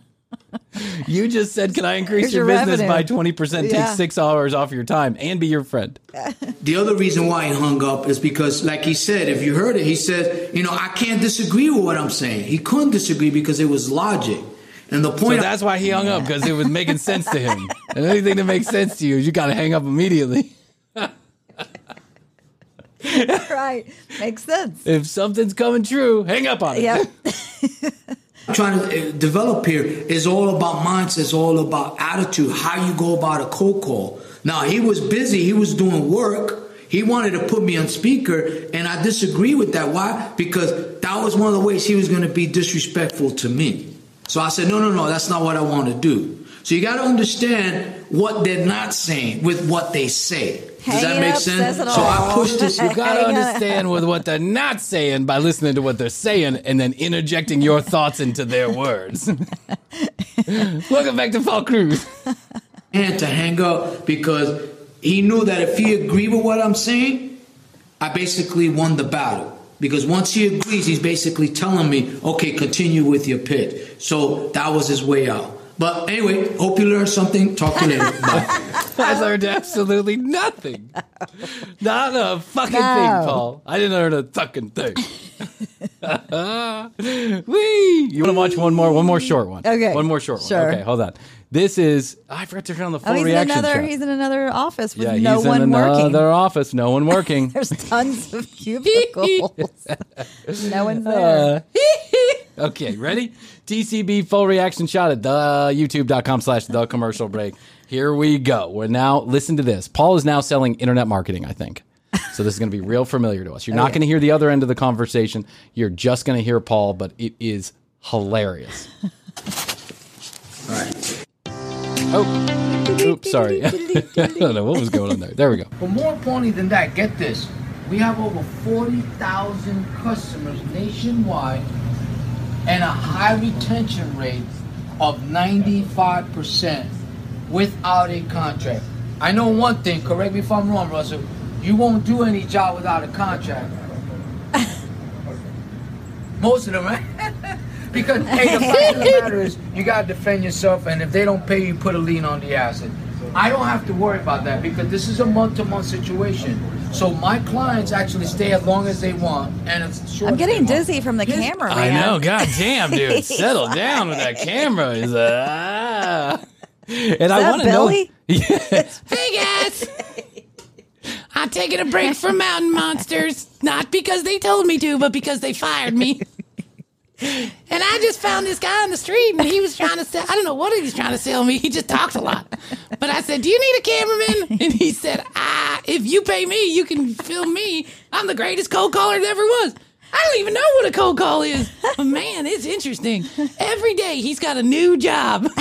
Speaker 1: you just said, "Can I increase
Speaker 4: Here's
Speaker 1: your,
Speaker 4: your
Speaker 1: business
Speaker 4: revenue."
Speaker 1: by twenty percent? Take
Speaker 4: Yeah.
Speaker 1: six hours off your time and be your friend."
Speaker 6: the other reason why he hung up is because, like he said, if you heard it, he said, you know, I can't disagree with what I'm saying. He couldn't disagree because it was logic. And the
Speaker 1: So
Speaker 6: point
Speaker 1: that's why he hung up because it was making sense to him. And anything that makes sense to you, you got to hang up immediately.
Speaker 4: right. Makes sense.
Speaker 1: If something's coming true, hang up on it.
Speaker 4: Yep.
Speaker 6: Trying to uh, develop here is all about mindset, it's all about attitude, how you go about a cold call. Now he was busy, he was doing work. He wanted to put me on speaker, and I disagree with that. Why? Because that was one of the ways he was going to be disrespectful to me. So I said, no, no, no, that's not what I want to do. So you got to understand what they're not saying with what they say. Does that make
Speaker 4: up
Speaker 6: sense?
Speaker 4: says it
Speaker 6: So I pushed this.
Speaker 1: You got to
Speaker 4: Hang on.
Speaker 1: understand with what they're not saying by listening to what they're saying and then interjecting your thoughts into their words. Welcome back to Paul Cruz.
Speaker 6: and to hang up because he knew that if he agreed with what I'm saying, I basically won the battle. Because once he agrees, he's basically telling me, okay, continue with your pitch. So that was his way out. But anyway, hope you learned something. Talk to you later. Bye.
Speaker 1: I learned absolutely nothing. Not a fucking
Speaker 4: No.
Speaker 1: thing, Paul. I didn't learn a fucking thing. Wee! You want to watch one more? One more short one.
Speaker 4: Okay.
Speaker 1: One more short one. Okay, hold on. This is. I forgot to turn on the full
Speaker 4: Oh, he's in another.
Speaker 1: shot.
Speaker 4: He's in another office with
Speaker 1: yeah,
Speaker 4: no
Speaker 1: he's
Speaker 4: one
Speaker 1: in another
Speaker 4: working.
Speaker 1: office. No one working.
Speaker 4: There's tons of cubicles. no one's there.
Speaker 1: Uh, okay, ready? TCB full reaction shot at the uh, youtube.com slash the commercial break. Here we go. We're now, listen to this. Paul is now selling internet marketing, I think. So this is going to be real familiar to us. You're oh, not
Speaker 4: Okay.
Speaker 1: going to hear the other end of the conversation. You're just going to hear Paul, but it is hilarious.
Speaker 6: All right.
Speaker 1: Oh, oops, sorry. I don't know what was going on there. There we go.
Speaker 6: But more importantly than that, get this. We have over 40,000 customers nationwide and a high retention rate of 95% without a contract. I know one thing, correct me if I'm wrong, Russell. You won't do any job without a contract. Most of them, right? because hey, the fact of the matter is, you gotta defend yourself, and if they don't pay you, put a lien on the asset. I don't have to worry about that because this is a month-to-month situation. So my clients actually stay as long as they want, and it's short
Speaker 4: I'm
Speaker 6: as they
Speaker 4: getting
Speaker 6: want.
Speaker 4: dizzy from the camera.
Speaker 1: I
Speaker 4: man.
Speaker 1: know. God damn, dude. Settle down with that camera. Is ah. And I want to know.
Speaker 4: Billy?
Speaker 1: hey guys, I'm taking a break from Mountain Monsters, not because they told me to, but because they fired me. And I just found this guy on the street, and he was trying to sell. I don't know what he was trying to sell me. He just talked a lot. But I said, "Do you need a cameraman?" And he said, "Ah, if you pay me, you can film me. I'm the greatest cold caller there ever was." I don't even know what a cold call is. But man, it's interesting. Every day he's got a new job.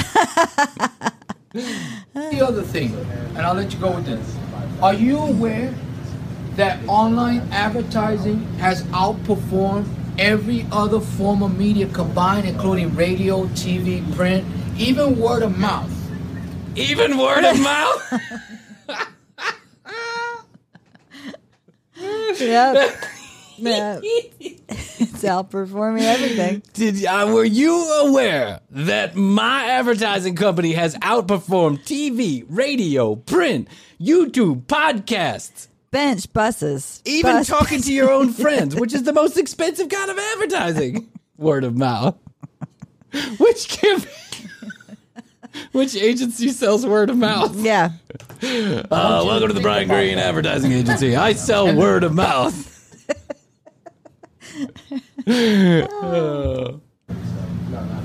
Speaker 6: The other thing, and I'll let you go with this. Are you aware that online advertising has outperformed every other form of media combined, including radio, TV, print, even word of mouth?
Speaker 1: Even word of mouth.
Speaker 4: Yep. yeah. It's outperforming everything.
Speaker 1: Did uh, were you aware that my advertising company has outperformed TV, radio, print, YouTube, podcasts,
Speaker 4: Bench buses.
Speaker 1: even
Speaker 4: Bus-
Speaker 1: talking to your own friends, which is the most expensive kind of advertising? Word of mouth. Which can Which agency sells word of mouth?
Speaker 4: Yeah.
Speaker 1: Uh, welcome to the Bryan Green Advertising Agency. I sell word of mouth.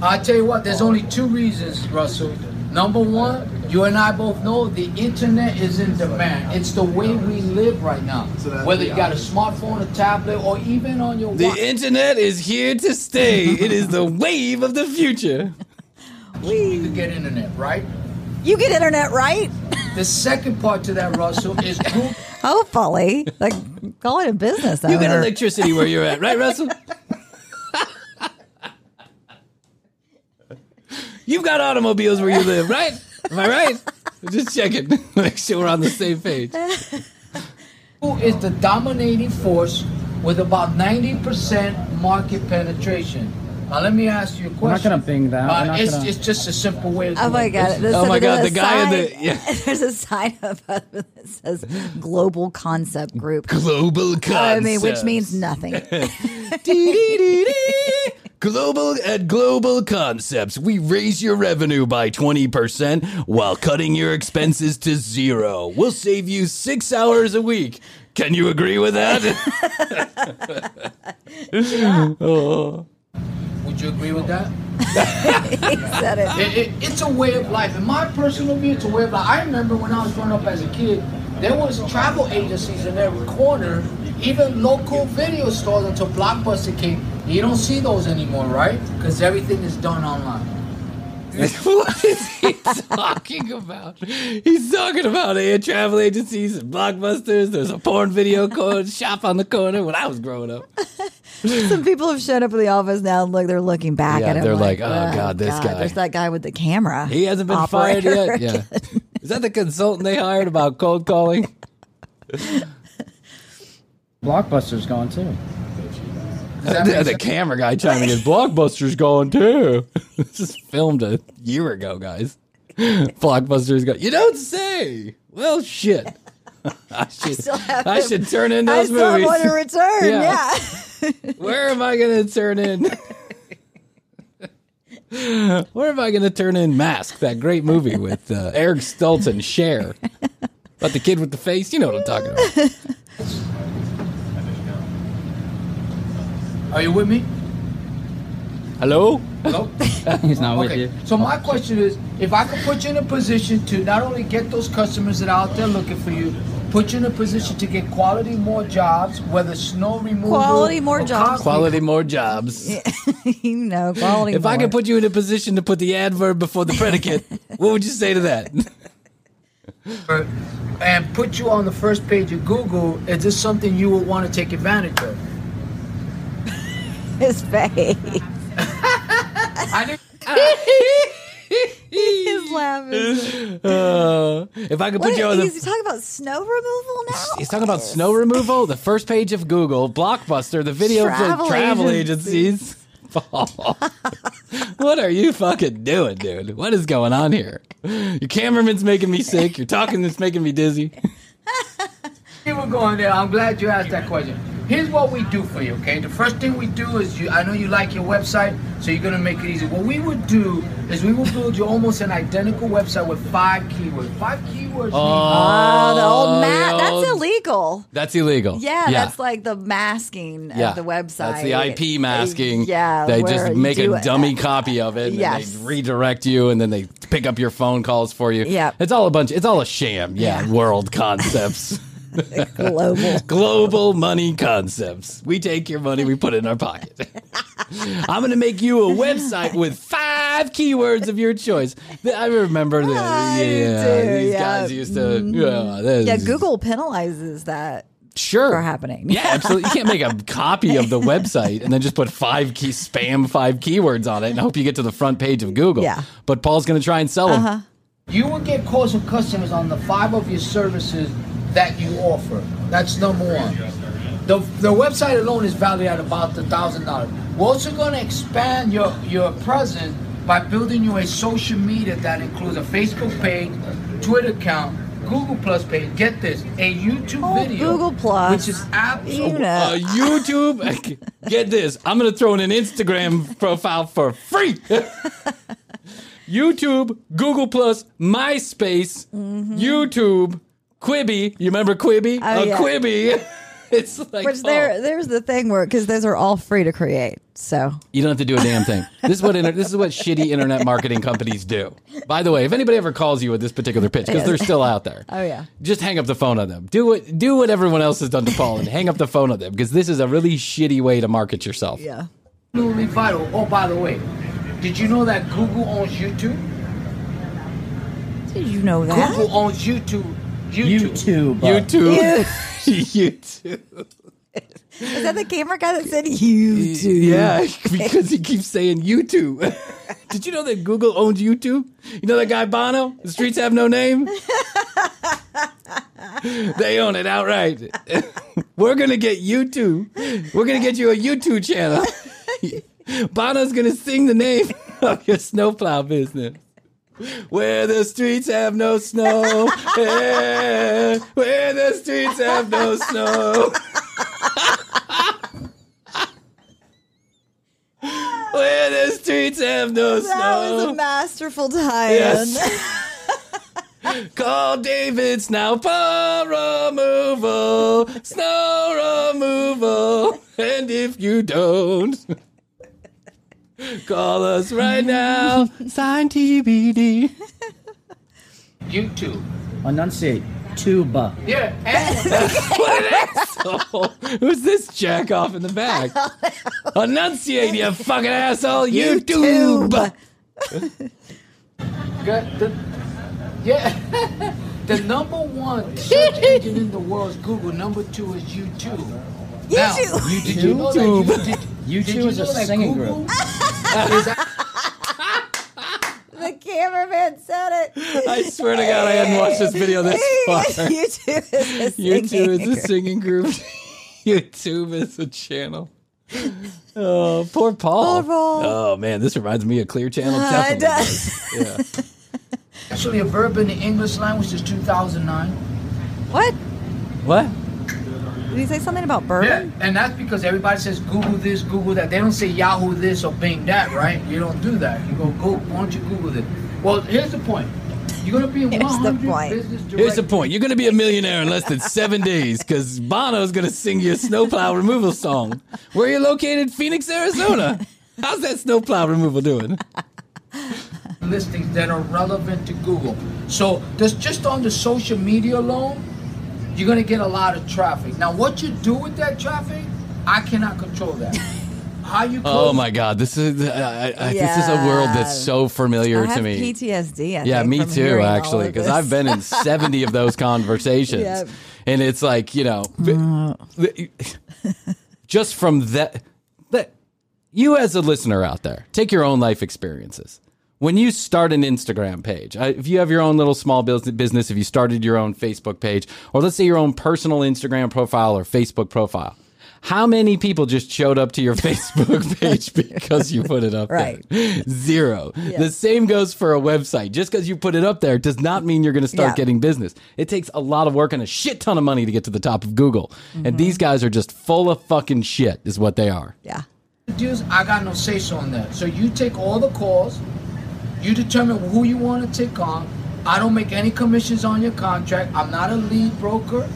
Speaker 6: I tell you what, there's only two reasons, Russell. Number one, you and I both know the internet is in demand. It's the way we live right now. Whether you got a smartphone, a tablet, or even on your
Speaker 1: The
Speaker 6: watch.
Speaker 1: internet is here to stay. It is the wave of the future.
Speaker 6: you could get internet, right?
Speaker 4: You get internet right?
Speaker 6: The second part to that, Russell, is group
Speaker 4: Hopefully. Like, call it a business
Speaker 1: You
Speaker 4: get
Speaker 1: electricity where you're at, right, Russell? You've got automobiles where you live, right? Am I right? Just checking. Make sure we're on the same page.
Speaker 6: Who is the dominating force with about 90% market penetration. Now let me ask you a question.
Speaker 9: We're not gonna bing that.
Speaker 6: Uh,
Speaker 9: We're not
Speaker 6: it's,
Speaker 9: gonna-
Speaker 6: it's just a simple way of
Speaker 4: Oh my god!
Speaker 6: business.
Speaker 4: There's-
Speaker 1: Oh my God, the guy in the- yeah.
Speaker 4: There's a sign up that says Global Concept Group.
Speaker 1: Global concepts.
Speaker 4: I mean, which means nothing.
Speaker 1: Global at Global Concepts, we raise your revenue by 20% while cutting your expenses to zero. We'll save you six hours a week. Can you agree with that?
Speaker 6: Would you agree with that?
Speaker 4: he said it.
Speaker 6: It, it, it's a way of life. In my personal view, it's a way of life. I remember when I was growing up as a kid, there was travel agencies in every corner, even local video stores until Blockbuster came. You don't see those anymore, right? Because everything is done online.
Speaker 1: what is he talking about? He's talking about air travel agencies and blockbusters. There's a porn video co- shop on the corner when I was growing up.
Speaker 4: Some people have showed up at the office now and look, they're looking back
Speaker 1: Yeah,
Speaker 4: at him.
Speaker 1: they're like, "Oh, God, this guy."
Speaker 4: There's that guy with the camera.
Speaker 1: He hasn't been fired yet. Yeah. Is that the consultant they hired about cold calling?
Speaker 9: Blockbuster's gone too.
Speaker 6: Does
Speaker 1: the camera guy chiming in. Blockbuster's going too. this is filmed a year ago, guys. Blockbuster's going. You don't say. Well, shit. I should.
Speaker 4: still have
Speaker 1: I
Speaker 4: him.
Speaker 1: should turn in
Speaker 4: I
Speaker 1: those
Speaker 4: still
Speaker 1: movies.
Speaker 4: want to return.
Speaker 1: Yeah.
Speaker 4: yeah.
Speaker 1: Where am I going to turn in? Where am I going to turn in Mask? That great movie with uh, Eric Stoltz and Cher. About the kid with the face. You know what I'm talking about.
Speaker 6: Are you with me?
Speaker 1: Hello?
Speaker 6: Hello?
Speaker 9: He's not with you.
Speaker 6: So my question is, if I could put you in a position to not only get those customers that are out there looking for you, put you in a position to get quality more jobs, whether snow removal,
Speaker 4: Quality more
Speaker 6: or
Speaker 4: jobs.
Speaker 1: Quality more jobs.
Speaker 4: you know, quality.
Speaker 1: If I could put you in a position to put the adverb before the predicate, what would you say to that?
Speaker 6: and put you on the first page of Google, is this something you would want to take advantage of?
Speaker 4: his face.
Speaker 6: I didn't.
Speaker 4: He's laughing.
Speaker 1: Uh, if I could put
Speaker 4: What,
Speaker 1: you on the.
Speaker 4: he's talking about snow removal now.
Speaker 1: He's talking about snow removal. The first page of Google, Blockbuster, the video
Speaker 4: Travel
Speaker 1: for travel
Speaker 4: agencies.
Speaker 1: agencies. what are you fucking doing, dude? What is going on here? Your cameraman's making me sick. You're talking that's making me dizzy.
Speaker 6: You were going there. I'm glad you asked that question. Here's what we do for you, okay? The first thing we do is you I know you like your website, so you're gonna make it easy. What we would do is we would build you almost an identical website with five keywords. Five keywords
Speaker 4: Oh, ah, the old mat. That's illegal.
Speaker 1: That's illegal.
Speaker 4: Yeah, that's like the masking
Speaker 1: Yeah.
Speaker 4: of the website.
Speaker 1: That's the IP masking.
Speaker 4: Yeah,
Speaker 1: They
Speaker 4: where
Speaker 1: just
Speaker 4: you
Speaker 1: make
Speaker 4: do
Speaker 1: a
Speaker 4: it.
Speaker 1: dummy copy of it and
Speaker 4: Yes.
Speaker 1: they redirect you and then they pick up your phone calls for you.
Speaker 4: Yep.
Speaker 1: It's all a bunch it's all a sham. Yeah.
Speaker 4: Yeah.
Speaker 1: World concepts.
Speaker 4: global.
Speaker 1: Global money concepts. We take your money, we put it in our pocket. I'm going to make you a website with five keywords of your choice. I remember that.
Speaker 4: I
Speaker 1: yeah,
Speaker 4: do,
Speaker 1: these
Speaker 4: yeah.
Speaker 1: guys used to. Mm-hmm. Yeah, this-
Speaker 4: Yeah, Google penalizes that
Speaker 1: Sure.
Speaker 4: for happening.
Speaker 1: Yeah, absolutely. You can't make a copy of the website and then just put five key spam five keywords on it and hope you get to the front page of Google.
Speaker 4: Yeah.
Speaker 1: But Paul's going to try and sell them. Uh-huh.
Speaker 6: You will get calls from customers on the five of your services that you offer. That's number one. The, the website alone is valued at about the thousand dollars. We're also going to expand your your presence by building you a social media that includes a Facebook page, Twitter account, Google Plus page. Get this, a YouTube
Speaker 4: Oh,
Speaker 6: video,
Speaker 4: Google Plus.
Speaker 6: which is absolutely
Speaker 4: You know.
Speaker 1: Uh, YouTube, get this. I'm going to throw in an Instagram profile for free. YouTube, Google Plus, MySpace, YouTube, Quibi. You remember Quibi?
Speaker 4: Mm-hmm. Oh,
Speaker 1: a
Speaker 4: yeah.
Speaker 1: Quibi. It's like
Speaker 4: Which
Speaker 1: oh.
Speaker 4: there, there's the thing where because those are all free to create. So
Speaker 1: You don't have to do a damn thing. This is what inter- this is what shitty internet marketing companies do. By the way, if anybody ever calls you with this particular pitch, because they're still out there,
Speaker 4: Oh, yeah.
Speaker 1: just hang up the phone on them. Do what do what everyone else has done to Paul and hang up the phone on them because this is a really shitty way to market yourself.
Speaker 4: yeah,
Speaker 6: absolutely vital. Oh, by the way, did you know that Google owns YouTube?
Speaker 4: did you know that?
Speaker 6: Google owns YouTube. YouTube.
Speaker 9: YouTube.
Speaker 1: YouTube, YouTube.
Speaker 4: Is that the camera guy that said YouTube?
Speaker 1: Yeah, because he keeps saying YouTube. Did you know that Google owns YouTube? You know that guy Bono? The streets have no name. they own it outright. We're gonna get YouTube. We're gonna get you a YouTube channel. Bono's gonna sing the name of your snowplow business. Where the streets have no snow, yeah, where the streets have no snow. Where the streets have no
Speaker 4: That was a masterful tie-in.
Speaker 1: Yes. Call David Snow removal, snow removal. And if you don't, call us right now. Sign TBD.
Speaker 6: YouTube.
Speaker 9: Enunciate. Tuba.
Speaker 6: Yeah, and
Speaker 1: What an asshole. Who's this jack off in the back? Enunciate, you fucking asshole. YouTube.
Speaker 6: got the yeah. the number one search engine in the world is Google. Number two is YouTube. Now,
Speaker 4: YouTube.
Speaker 6: you, did you know that you, did,
Speaker 9: YouTube
Speaker 6: did you
Speaker 9: is a
Speaker 6: know that
Speaker 9: singing
Speaker 6: Google
Speaker 9: group.
Speaker 4: The cameraman said it.
Speaker 1: I swear to God, I hadn't watched this video this far.
Speaker 4: YouTube is a
Speaker 1: YouTube
Speaker 4: singing
Speaker 1: is a singing group. YouTube is a channel. Oh, poor Paul.
Speaker 4: Poor Paul.
Speaker 1: Oh man, this reminds me of Clear Channel.
Speaker 4: Uh, it
Speaker 1: Definitely.
Speaker 4: does.
Speaker 1: Yeah.
Speaker 6: actually a verb in the English language is 2009.
Speaker 4: What?
Speaker 1: What?
Speaker 4: Did he say something about
Speaker 6: Yeah, and that's because everybody says Google this, Google that. They don't say Yahoo this or Bing that, right? You don't do that. You go, go, why don't you Google this? Well, here's the point. You're gonna be in
Speaker 4: Here's the point.
Speaker 6: business direct.
Speaker 1: Here's the point. You're going to be a millionaire in less than seven days because Bono's going to sing you a snowplow removal song. Where are you located? Phoenix, Arizona. How's that snowplow removal doing?
Speaker 6: listings that are relevant to Google. So just just on the social media alone, you're gonna get a lot of traffic. Now, what you do with that traffic, I cannot control that. How you close
Speaker 1: Oh my God, this is uh, I, I, this is a world that's so familiar
Speaker 4: I
Speaker 1: to
Speaker 4: have
Speaker 1: me.
Speaker 4: PTSD. I
Speaker 1: yeah,
Speaker 4: think,
Speaker 1: me too, actually, because. I've been in 70 of those conversations.
Speaker 4: Yep.
Speaker 1: And it's like, you know, uh. just from that, that, you as a listener out there, take your own life experiences. When you start an Instagram page, uh, if you have your own little small business, if you started your own Facebook page, or let's say your own personal Instagram profile or Facebook profile, how many people just showed up to your Facebook page because you put it up
Speaker 4: Right.
Speaker 1: there? Zero. The same goes for a website. Just because you put it up there does not mean you're going to start
Speaker 4: Yeah.
Speaker 1: getting business. It takes a lot of work and a shit ton of money to get to the top of Google. And mm-hmm. these guys are just full of fucking shit, is what they are.
Speaker 4: Yeah.
Speaker 6: deals, I got no say so on that. So you take all the calls, you determine who you want to take on. I don't make any commissions on your contract. I'm not a lead broker.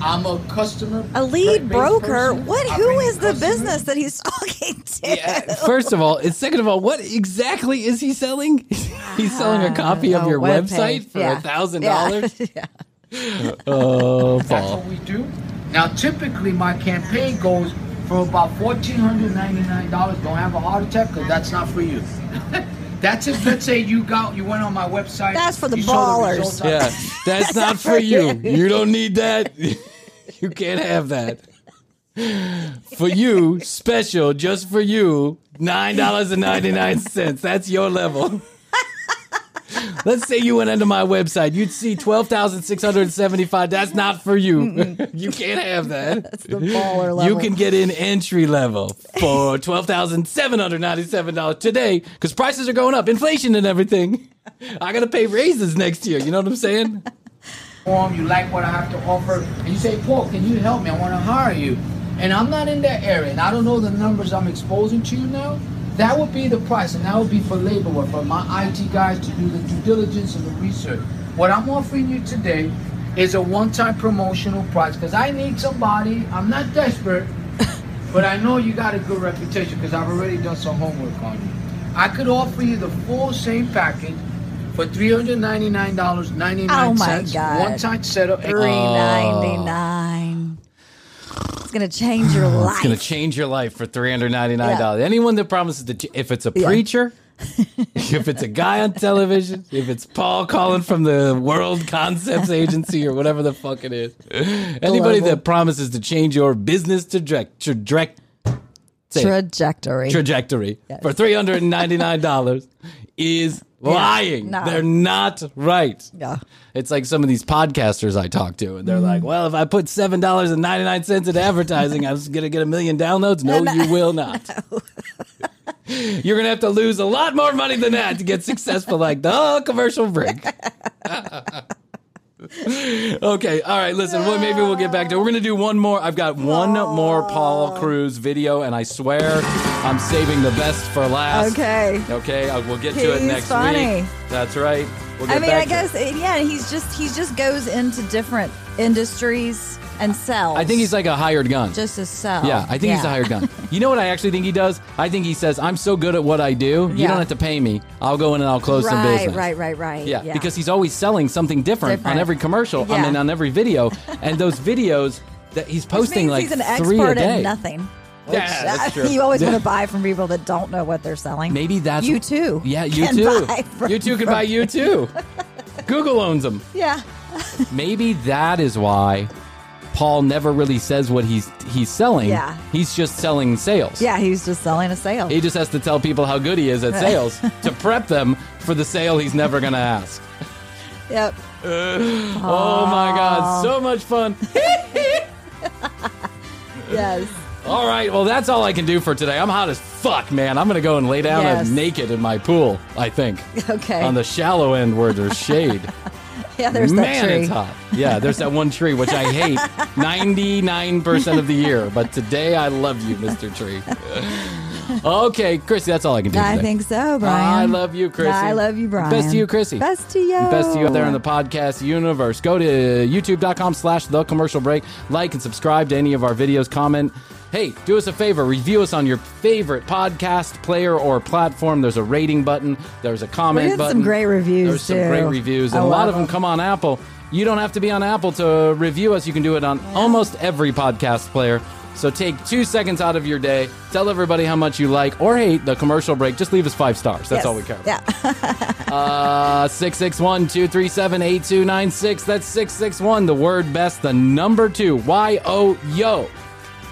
Speaker 6: I'm a customer.
Speaker 4: A lead broker?
Speaker 6: person.
Speaker 4: What?
Speaker 6: I
Speaker 4: Who the business that he's talking to? Yeah.
Speaker 1: First of all, and second of all, what exactly is he selling? He's selling a ah, copy of your
Speaker 4: web
Speaker 1: website
Speaker 4: page.
Speaker 1: for
Speaker 4: Yeah.
Speaker 1: a thousand
Speaker 4: Yeah.
Speaker 1: dollars.
Speaker 4: Yeah.
Speaker 1: Oh,
Speaker 6: That's what we do. Now, typically, my campaign goes for about fourteen hundred ninety-nine dollars. Don't have a heart attack because that's not for you. That's if let's say you got you went on my website.
Speaker 4: That's for the ballers.
Speaker 6: results on-
Speaker 1: Yeah, that's not for you. You don't need that. You can't have that. For you, special, just for you, nine dollars and ninety nine cents. That's your level. Let's say you went into my website, you'd see twelve thousand six hundred seventy five. That's not for you. You can't have that.
Speaker 4: That's the baller level.
Speaker 1: You can get in entry level for twelve thousand seven hundred ninety-seven dollars today because prices are going up, inflation and everything. I gotta pay raises next year. You know what I'm saying?
Speaker 6: form, you like what I have to offer, and you say, Paul, can you help me? I want to hire you. And I'm not in that area, and I don't know the numbers I'm exposing to you now. That would be the price, and that would be for labor work, for my IT guys to do the due diligence and the research. What I'm offering you today is a one-time promotional price, because I need somebody, I'm not desperate, but I know you got a good reputation, because I've already done some homework on you. I could offer you the full same package for $399.99.
Speaker 4: Oh my God.
Speaker 6: One-time setup.
Speaker 4: Three ninety uh, It's gonna change your life.
Speaker 1: It's gonna change your life for three hundred ninety-nine dollars. Anyone that promises to, if it's a
Speaker 4: Yeah.
Speaker 1: preacher, if it's a guy on television, if it's Paul calling from the World Concepts Agency or whatever the fuck it is, anybody
Speaker 4: Global.
Speaker 1: that promises to change your business it.
Speaker 4: Trajectory.
Speaker 1: trajectory for three hundred and ninety nine dollars is lying.
Speaker 4: no.
Speaker 1: They're not right.
Speaker 4: Yeah.
Speaker 1: It's like some of these podcasters I talk to, and they're
Speaker 4: Mm-hmm.
Speaker 1: like, "Well, if I put seven dollars and ninety nine cents into advertising, I'm gonna get a million downloads." No, you will not. You're gonna have to lose a lot more money than that to get successful like the commercial break. Okay, all right. Listen, well, maybe we'll get back to. it. We're gonna do one more. I've got one more Paul Cruz video, and I swear I'm saving the best for last.
Speaker 4: Okay.
Speaker 1: Okay, I, we'll get to it next
Speaker 4: funny.
Speaker 1: week. That's right. We'll
Speaker 4: I mean, I guess uh, yeah. He's just he just goes into different industries and sells.
Speaker 1: I think he's like a hired gun.
Speaker 4: just to sell.
Speaker 1: yeah, I think he's a hired gun. You know what I actually think he does? I think he says, "I'm so good at what I do. You
Speaker 4: Yeah.
Speaker 1: don't have to pay me. I'll go in and I'll close some
Speaker 4: Right,
Speaker 1: business."
Speaker 4: right, right, right.
Speaker 1: Yeah, because he's always selling something different,
Speaker 4: Different.
Speaker 1: on every commercial. I
Speaker 4: Yeah.
Speaker 1: mean, on every video, and those videos that he's
Speaker 4: Which
Speaker 1: posting
Speaker 4: means
Speaker 1: like
Speaker 4: he's an
Speaker 1: three a
Speaker 4: expert
Speaker 1: day.
Speaker 4: at nothing. Which,
Speaker 1: Yeah, that's
Speaker 4: uh,
Speaker 1: true.
Speaker 4: You always
Speaker 1: Yeah.
Speaker 4: want to buy from people that don't know what they're selling.
Speaker 1: Maybe that's
Speaker 4: you too.
Speaker 1: Yeah, you
Speaker 4: can
Speaker 1: too.
Speaker 4: buy from-
Speaker 1: You too can buy you too. Google owns them.
Speaker 4: Yeah.
Speaker 1: Maybe that is why Paul never really says what he's he's selling.
Speaker 4: Yeah.
Speaker 1: He's just selling sales.
Speaker 4: Yeah, he's just selling a sale.
Speaker 1: He just has to tell people how good he is at sales to prep them for the sale he's never going to ask.
Speaker 4: Yep.
Speaker 1: Oh my God, so much fun.
Speaker 4: Yes.
Speaker 1: All right, well, that's all I can do for today. I'm hot as fuck, man. I'm going to go and lay down
Speaker 4: Yes.
Speaker 1: naked in my pool, I think.
Speaker 4: Okay.
Speaker 1: On the shallow end where there's shade.
Speaker 4: yeah, there's
Speaker 1: Man,
Speaker 4: that tree.
Speaker 1: it's hot. Yeah, there's that one tree, which I hate 99% of the year. But today, I love you, Mr. Tree. Okay, Krissy, that's all I can do
Speaker 4: I
Speaker 1: today.
Speaker 4: think so, Bryan.
Speaker 1: I love you, Krissy.
Speaker 4: I love you, Bryan.
Speaker 1: Best to you, Krissy.
Speaker 4: Best to you.
Speaker 1: Best to you out there in the podcast universe. Go to youtube.com slash the commercial break. Like and subscribe to any of our videos. Comment. Hey, do us a favor. Review us on your favorite podcast player or platform. There's a rating button. There's a comment
Speaker 4: We had some great reviews,
Speaker 1: There's some
Speaker 4: too.
Speaker 1: great reviews. And
Speaker 4: I
Speaker 1: a lot of them come on Apple. You don't have to be on Apple to review us. You can do it on almost every podcast player. So take two seconds out of your day. Tell everybody how much you like or hate the commercial break. Just leave us five stars. That's
Speaker 4: Yes.
Speaker 1: all we care. About.
Speaker 4: Yeah.
Speaker 1: Uh, 661 237 8296. That's 661, the word best, the number two, Y O Yo.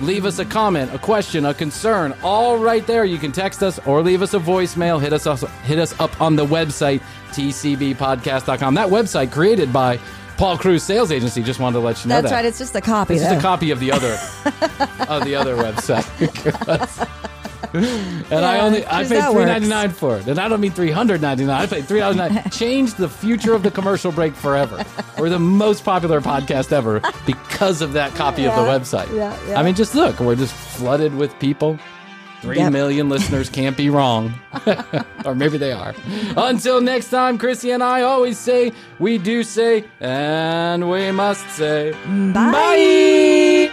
Speaker 1: Leave us a comment, a question, a concern, all right there. You can text us or leave us a voicemail. Hit us up, hit us up on the website, tcbpodcast.com. That website created by Paul Cruz Sales Agency. Just wanted to let you know
Speaker 4: That's
Speaker 1: that.
Speaker 4: right. It's just a copy.
Speaker 1: Is
Speaker 4: though.
Speaker 1: a copy of the other of the other website. and I only I paid three ninety nine for it, and I don't mean three hundred ninety nine. I paid three ninety nine. Changed the future of the commercial break forever. We're the most popular podcast ever because of that copy of the website.
Speaker 4: yeah, yeah.
Speaker 1: I mean, just look, we're just flooded with people. Three million
Speaker 4: Yep.
Speaker 1: listeners can't be wrong. or maybe they are. Until next time, Krissy and I always say, we do say, and we must say,
Speaker 4: Bye.
Speaker 1: bye.